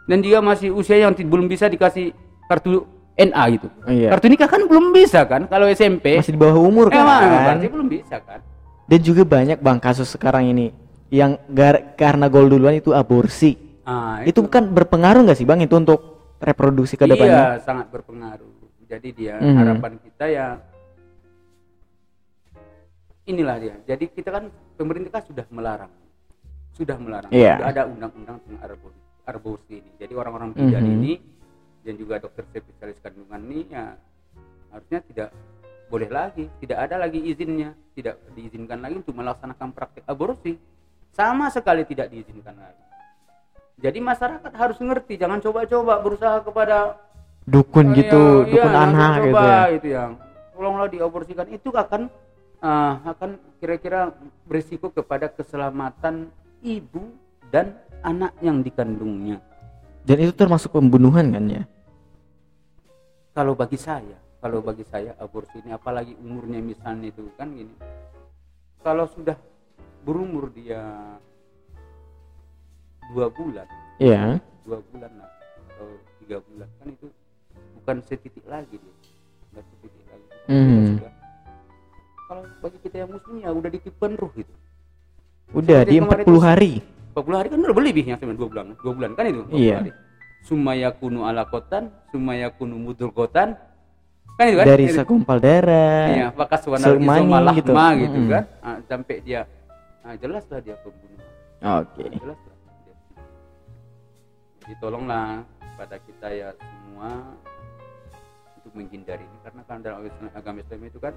[SPEAKER 2] Dan dia masih usia yang belum bisa dikasih kartu NA gitu.
[SPEAKER 1] Iya.
[SPEAKER 2] Kartu nikah kan belum bisa kan kalau SMP.
[SPEAKER 1] Masih di bawah umur
[SPEAKER 2] Eh,
[SPEAKER 1] kan.
[SPEAKER 2] berarti belum bisa kan?
[SPEAKER 1] Dan juga banyak bang kasus sekarang ini yang gar- karena gol duluan itu aborsi.
[SPEAKER 2] Ah,
[SPEAKER 1] Itu kan berpengaruh nggak sih bang itu untuk reproduksi ke depannya?
[SPEAKER 2] Iya, sangat berpengaruh. Jadi dia
[SPEAKER 1] Mhm.
[SPEAKER 2] harapan kita ya inilah dia. Jadi kita kan pemerintah kan sudah melarang. Sudah melarang.
[SPEAKER 1] Iya.
[SPEAKER 2] Sudah ada undang-undang tentang aborsi, aborsi ini. Jadi orang-orang bidan
[SPEAKER 1] Mhm.
[SPEAKER 2] ini dan juga dokter spesialis kandungan ini ya harusnya tidak boleh lagi tidak ada lagi izinnya. Tidak diizinkan lagi untuk melaksanakan praktik aborsi. Sama sekali tidak diizinkan lagi. Jadi masyarakat harus ngerti jangan coba-coba berusaha kepada
[SPEAKER 1] dukun
[SPEAKER 2] "Ah,
[SPEAKER 1] gitu
[SPEAKER 2] iya,
[SPEAKER 1] dukun
[SPEAKER 2] iya,
[SPEAKER 1] anak
[SPEAKER 2] coba
[SPEAKER 1] gitu ya.
[SPEAKER 2] gitu ya tolonglah diaborsikan. Itu akan ah, akan kira-kira berisiko kepada keselamatan ibu dan anak yang dikandungnya.
[SPEAKER 1] Dan itu termasuk pembunuhan kan ya?
[SPEAKER 2] Kalau bagi saya kalau bagi saya aborsi ini apalagi umurnya misalnya itu kan gini. Kalau sudah berumur dia dua bulan
[SPEAKER 1] iya.
[SPEAKER 2] dua bulan lah atau tiga bulan kan itu bukan setitik lagi dia. Bukan setitik lagi.
[SPEAKER 1] Mhm.
[SPEAKER 2] sudah- kalau bagi kita yang muslim ya udah ditiupkan ruh gitu.
[SPEAKER 1] Udah
[SPEAKER 2] Seperti
[SPEAKER 1] di 40
[SPEAKER 2] itu-
[SPEAKER 1] hari.
[SPEAKER 2] 40 hari kan udah berlebih yang sebenarnya dua bulan dua bulan kan itu 40
[SPEAKER 1] Iya.
[SPEAKER 2] hari. Sumaya kunu ala kotan sumaya kunu mudul kotan kan itu kan
[SPEAKER 1] dari
[SPEAKER 2] Itu.
[SPEAKER 1] segumpal darah
[SPEAKER 2] Iya, bakas warna
[SPEAKER 1] gitu.
[SPEAKER 2] gitu,
[SPEAKER 1] Mm-mm.
[SPEAKER 2] kan. Ah, sampai dia ah, jelas lah dia pembunuh.
[SPEAKER 1] oke
[SPEAKER 2] Jelas lah. dia. Jadi tolonglah pada kita ya semua untuk menghindari ini karena kan dalam agama- Islam itu kan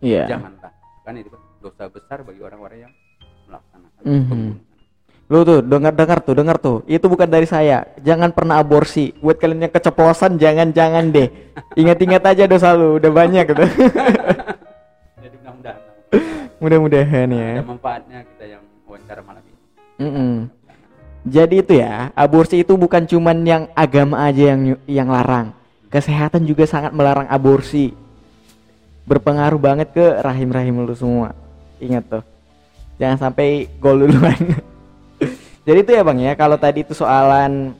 [SPEAKER 1] iya
[SPEAKER 2] janganlah kan itu kan dosa besar bagi orang-orang yang melaksanakan
[SPEAKER 1] Mhm.
[SPEAKER 2] pembunuhan.
[SPEAKER 1] Lu tuh dengar dengar tuh dengar tuh itu bukan dari saya jangan pernah aborsi buat kalian yang keceplosan jangan jangan deh ingat-ingat aja dosa lu udah banyak gitu
[SPEAKER 2] Jadi mudah-mudahan
[SPEAKER 1] mudah-mudahan ya
[SPEAKER 2] ada manfaatnya kita yang wawancara malam ini.
[SPEAKER 1] Mm-mm. Jadi itu ya, aborsi itu bukan cuman yang agama aja yang yang larang. Kesehatan juga sangat melarang aborsi. Berpengaruh banget ke rahim-rahim lu semua. Ingat tuh. Jangan sampai gol duluan. Jadi itu ya Bang ya, kalau tadi itu soalan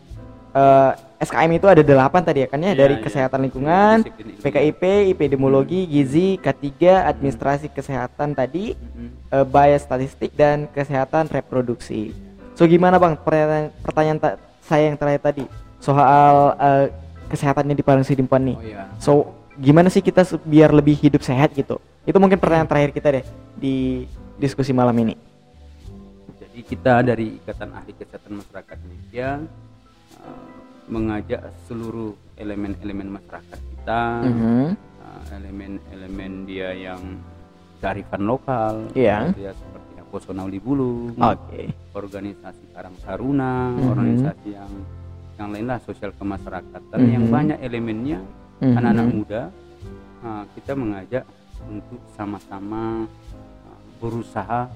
[SPEAKER 1] eh, SKM itu ada delapan tadi ya kan ya
[SPEAKER 2] Iya,
[SPEAKER 1] dari
[SPEAKER 2] iya.
[SPEAKER 1] kesehatan lingkungan. PKIP, ipidemiologi, gizi, K3, administrasi kesehatan tadi,
[SPEAKER 2] Mhm.
[SPEAKER 1] eh, biostatistik dan kesehatan reproduksi. So gimana bang pertanyaan, pertanyaan ta- saya yang terakhir tadi soal eh, kesehatannya di Parang Sidimpuan nih.
[SPEAKER 2] Oh iya.
[SPEAKER 1] So gimana sih kita biar lebih hidup sehat gitu? Itu mungkin pertanyaan terakhir kita deh di diskusi malam ini.
[SPEAKER 2] Jadi kita dari Ikatan Ahli Kesehatan Masyarakat Indonesia uh, mengajak seluruh elemen-elemen masyarakat kita,
[SPEAKER 1] Mhm.
[SPEAKER 2] uh, elemen-elemen dia yang kearifan lokal,
[SPEAKER 1] Iya.
[SPEAKER 2] dia seperti Posonauli Bulu,
[SPEAKER 1] Oke.
[SPEAKER 2] organisasi Karang Taruna,
[SPEAKER 1] Mhm.
[SPEAKER 2] organisasi yang yang lain lah sosial kemasyarakatan yang
[SPEAKER 1] Mhm.
[SPEAKER 2] banyak elemennya
[SPEAKER 1] Mhm.
[SPEAKER 2] anak-anak muda uh, kita mengajak untuk sama-sama uh, berusaha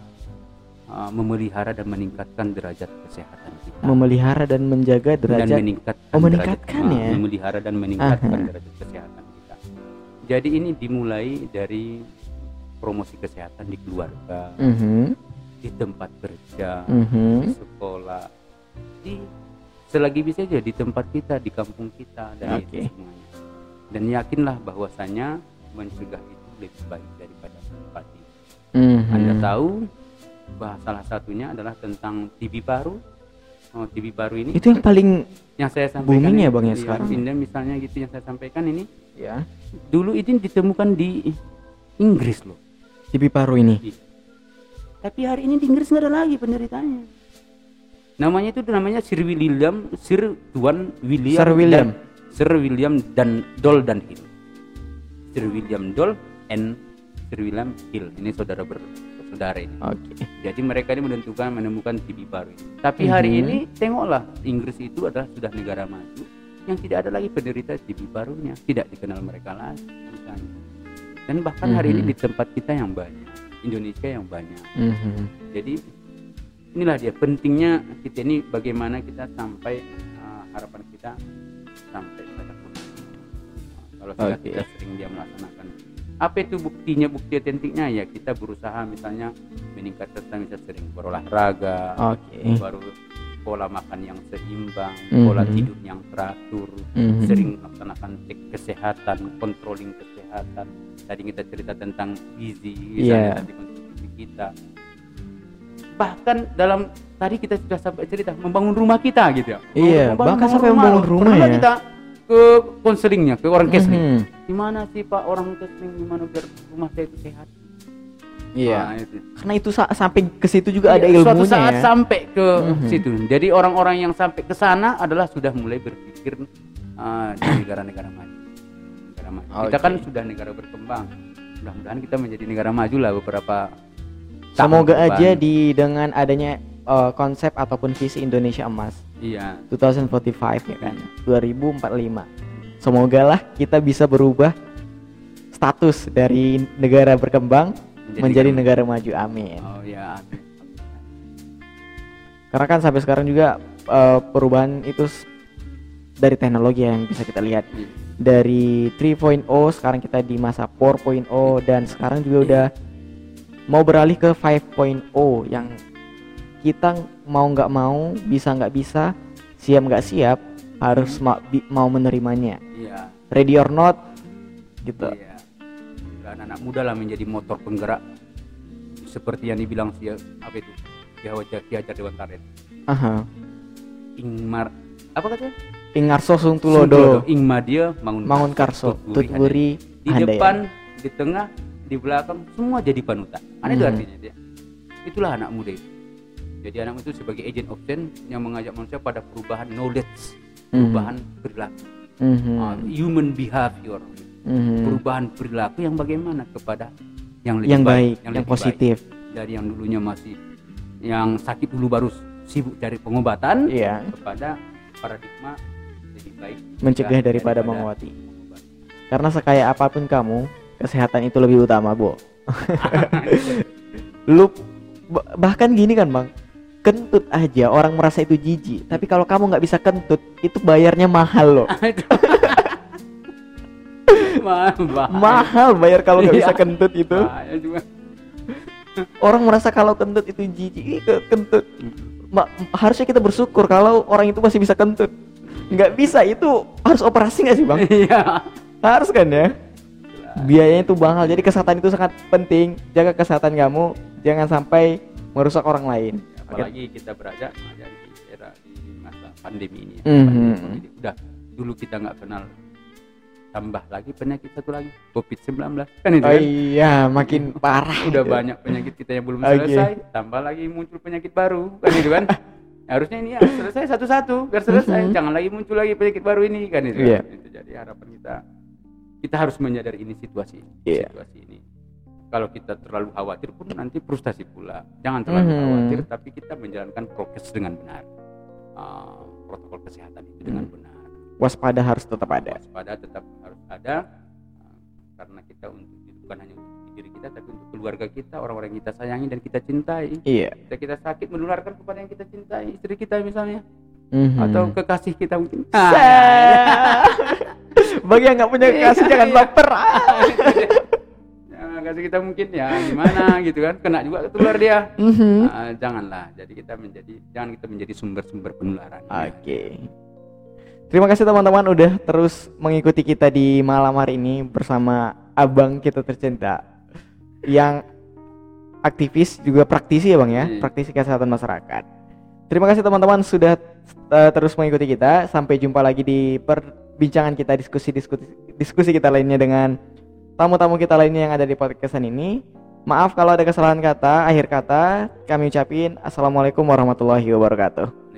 [SPEAKER 2] uh, memelihara dan meningkatkan derajat kesehatan kita
[SPEAKER 1] Memelihara dan menjaga
[SPEAKER 2] dan
[SPEAKER 1] derajat.
[SPEAKER 2] meningkatkan
[SPEAKER 1] Oh, meningkatkan
[SPEAKER 2] derajat, uh,
[SPEAKER 1] ya?
[SPEAKER 2] memelihara dan meningkatkan
[SPEAKER 1] Aha.
[SPEAKER 2] derajat kesehatan kita jadi ini dimulai dari promosi kesehatan di keluarga
[SPEAKER 1] Mhm.
[SPEAKER 2] di tempat kerja di
[SPEAKER 1] Mhm.
[SPEAKER 2] sekolah di selagi bisa aja di tempat kita di kampung kita dan
[SPEAKER 1] Oke.
[SPEAKER 2] itu semuanya dan yakinlah bahwasanya mencegah itu lebih baik daripada mengobati
[SPEAKER 1] Mhm.
[SPEAKER 2] anda tahu bahwa salah satunya adalah tentang TB baru oh, TB baru ini
[SPEAKER 1] Itu yang paling
[SPEAKER 2] yang saya sampaikan
[SPEAKER 1] booming ya, Bang, ya,
[SPEAKER 2] iya,
[SPEAKER 1] sekarang?
[SPEAKER 2] misalnya gitu yang saya sampaikan ini
[SPEAKER 1] ya
[SPEAKER 2] dulu ini ditemukan di Inggris loh
[SPEAKER 1] TB paru ini.
[SPEAKER 2] Iya. Tapi hari ini di Inggris nggak ada lagi penderitanya. Namanya itu namanya Sir William, Sir Tuan William,
[SPEAKER 1] Sir William.
[SPEAKER 2] dan, Sir William dan Dol dan Hill. Sir William Dol and Sir William Hill. Ini saudara bersaudara ini.
[SPEAKER 1] Oke.
[SPEAKER 2] Jadi mereka ini menentukan menemukan TB baru ini. Tapi hari
[SPEAKER 1] Mhm.
[SPEAKER 2] ini tengoklah Inggris itu adalah sudah negara maju yang tidak ada lagi penderita TB barunya, tidak dikenal mereka lagi misalnya. Dan bahkan hari ini
[SPEAKER 1] Mhm.
[SPEAKER 2] di tempat kita yang banyak, Indonesia yang banyak.
[SPEAKER 1] Mhm.
[SPEAKER 2] Jadi inilah dia pentingnya kita ini bagaimana kita sampai uh, harapan kita sampai pada kalau sudah
[SPEAKER 1] Oke.
[SPEAKER 2] kita sering dia melaksanakan apa itu buktinya bukti otentiknya ya kita berusaha misalnya meningkatkan misalnya sering berolahraga
[SPEAKER 1] Oke.
[SPEAKER 2] baru pola makan yang seimbang pola
[SPEAKER 1] Mhm.
[SPEAKER 2] tidur yang teratur
[SPEAKER 1] Mhm.
[SPEAKER 2] sering melaksanakan cek kesehatan controlling kesehatan tadi kita cerita tentang gizi tadi konsumsi kita bahkan dalam tadi kita sudah sampai cerita membangun rumah kita gitu ya
[SPEAKER 1] Iya,
[SPEAKER 2] Membangun-
[SPEAKER 1] bahkan sampai membangun rumah
[SPEAKER 2] Pernah
[SPEAKER 1] ya.
[SPEAKER 2] kita ke konselingnya ke orang counseling
[SPEAKER 1] Mhm.
[SPEAKER 2] gimana sih pak orang counseling gimana biar rumah saya itu sehat
[SPEAKER 1] Iya.
[SPEAKER 2] Nah, itu.
[SPEAKER 1] Karena itu sa- sampai ke situ juga ada
[SPEAKER 2] Iya,
[SPEAKER 1] ilmunya
[SPEAKER 2] suatu saat
[SPEAKER 1] ya.
[SPEAKER 2] sampai ke
[SPEAKER 1] Mhm.
[SPEAKER 2] situ jadi orang-orang yang sampai ke sana adalah sudah mulai berpikir uh, di negara-negara maju negara maju kita
[SPEAKER 1] Oke.
[SPEAKER 2] kan sudah negara berkembang mudah-mudahan kita menjadi negara maju lah beberapa
[SPEAKER 1] Semoga aja di dengan adanya eh, konsep ataupun visi Indonesia Emas.
[SPEAKER 2] Iya.
[SPEAKER 1] 2045 ya kan? 2045 semoga lah kita bisa berubah status dari negara berkembang menjadi, negara maju. amin.
[SPEAKER 2] Oh ya amin.
[SPEAKER 1] karena kan sampai sekarang juga eh, perubahan itu dari teknologi yang bisa kita lihat.
[SPEAKER 2] Iya.
[SPEAKER 1] dari 3.0 sekarang kita di masa 4.0 dan sekarang juga udah mau beralih ke 5.0 yang kita mau nggak mau bisa nggak bisa siap nggak siap harus ma- bi- mau menerimanya
[SPEAKER 2] iya
[SPEAKER 1] ready or not gitu
[SPEAKER 2] Iya. Dan anak muda lah menjadi motor penggerak seperti yang dibilang si apa itu Ki Hajar Dewan Karet.
[SPEAKER 1] aha
[SPEAKER 2] Ingmar apa katanya?
[SPEAKER 1] Ingarso Sung
[SPEAKER 2] Suntulodo.
[SPEAKER 1] Tulodo
[SPEAKER 2] Ingma dia Mangun,
[SPEAKER 1] Mangun Karso Tutburi
[SPEAKER 2] Di
[SPEAKER 1] Handayani.
[SPEAKER 2] depan, di tengah, di belakang semua jadi panutan. Aneh itu
[SPEAKER 1] Mhm.
[SPEAKER 2] artinya dia. Itulah anak muda itu. Jadi anak itu sebagai agent of change yang mengajak manusia pada perubahan knowledge, perubahan perilaku,
[SPEAKER 1] Mhm.
[SPEAKER 2] uh, human behavior,
[SPEAKER 1] Mhm.
[SPEAKER 2] perubahan perilaku yang bagaimana kepada yang lebih
[SPEAKER 1] yang baik yang,
[SPEAKER 2] lebih baik.
[SPEAKER 1] positif.
[SPEAKER 2] Dari yang dulunya masih yang sakit dulu baru sibuk cari pengobatan
[SPEAKER 1] iya.
[SPEAKER 2] kepada paradigma lebih baik
[SPEAKER 1] mencegah daripada mengobati. Karena sekaya apa pun kamu kesehatan itu lebih utama bu lu ba- bahkan gini kan bang kentut aja orang merasa itu jijik. Tapi kalau kamu nggak bisa kentut itu bayarnya mahal loh.
[SPEAKER 2] Ma- bahaya.
[SPEAKER 1] mahal bayar kalau nggak bisa
[SPEAKER 2] Iya.
[SPEAKER 1] kentut itu. Orang merasa kalau kentut itu jijik kentut. Ma- harusnya kita bersyukur kalau orang itu masih bisa kentut. Nggak bisa itu harus operasi nggak sih bang?
[SPEAKER 2] Iya.
[SPEAKER 1] harus kan ya? Biayanya itu mahal jadi kesehatan itu sangat penting. Jaga kesehatan kamu jangan sampai merusak orang lain
[SPEAKER 2] Apalagi kita berada ada di era di masa pandemi ini. ya.
[SPEAKER 1] Mhm.
[SPEAKER 2] Pandemi ini. Udah dulu kita nggak kenal tambah lagi penyakit satu lagi COVID-19 kan itu
[SPEAKER 1] oh
[SPEAKER 2] kan?
[SPEAKER 1] iya makin parah
[SPEAKER 2] udah banyak penyakit kita yang belum
[SPEAKER 1] Oke.
[SPEAKER 2] selesai tambah lagi muncul penyakit baru kan itu kan harusnya ini ya selesai satu-satu biar selesai
[SPEAKER 1] Mhm.
[SPEAKER 2] jangan lagi muncul lagi penyakit baru ini kan itu kan? itu jadi harapan kita kita harus menyadari ini situasi
[SPEAKER 1] Iya.
[SPEAKER 2] situasi kalau kita terlalu khawatir pun nanti frustasi pula jangan terlalu
[SPEAKER 1] Mhm.
[SPEAKER 2] khawatir tapi kita menjalankan prokes dengan benar Ah, protokol kesehatan itu dengan
[SPEAKER 1] Mhm.
[SPEAKER 2] benar
[SPEAKER 1] waspada harus tetap ada
[SPEAKER 2] waspada tetap harus ada uh, karena kita untuk bukan hanya untuk diri kita tapi untuk keluarga kita orang-orang yang kita sayangi dan kita cintai
[SPEAKER 1] iya
[SPEAKER 2] kita kita sakit menularkan kepada yang kita cintai istri kita misalnya
[SPEAKER 1] Mhm.
[SPEAKER 2] atau kekasih kita mungkin
[SPEAKER 1] Sa- bagi yang nggak punya kasih
[SPEAKER 2] Iya,
[SPEAKER 1] jangan
[SPEAKER 2] iya.
[SPEAKER 1] baper ah.
[SPEAKER 2] kasih kita mungkin ya gimana gitu kan kena juga ketular dia
[SPEAKER 1] Mhm.
[SPEAKER 2] Ah, janganlah jadi kita menjadi jangan kita menjadi sumber-sumber penularan
[SPEAKER 1] Oke. Terima kasih teman-teman udah terus mengikuti kita di malam hari ini bersama abang kita tercinta yang aktivis juga praktisi ya bang ya,
[SPEAKER 2] Iya.
[SPEAKER 1] praktisi kesehatan masyarakat. Terima kasih teman-teman sudah eh, terus mengikuti kita. Sampai jumpa lagi di perbincangan kita diskusi-diskusi diskusi kita lainnya dengan tamu-tamu kita lainnya yang ada di podcastan ini. Maaf kalau ada kesalahan kata, akhir kata kami ucapin Assalamualaikum warahmatullahi wabarakatuh.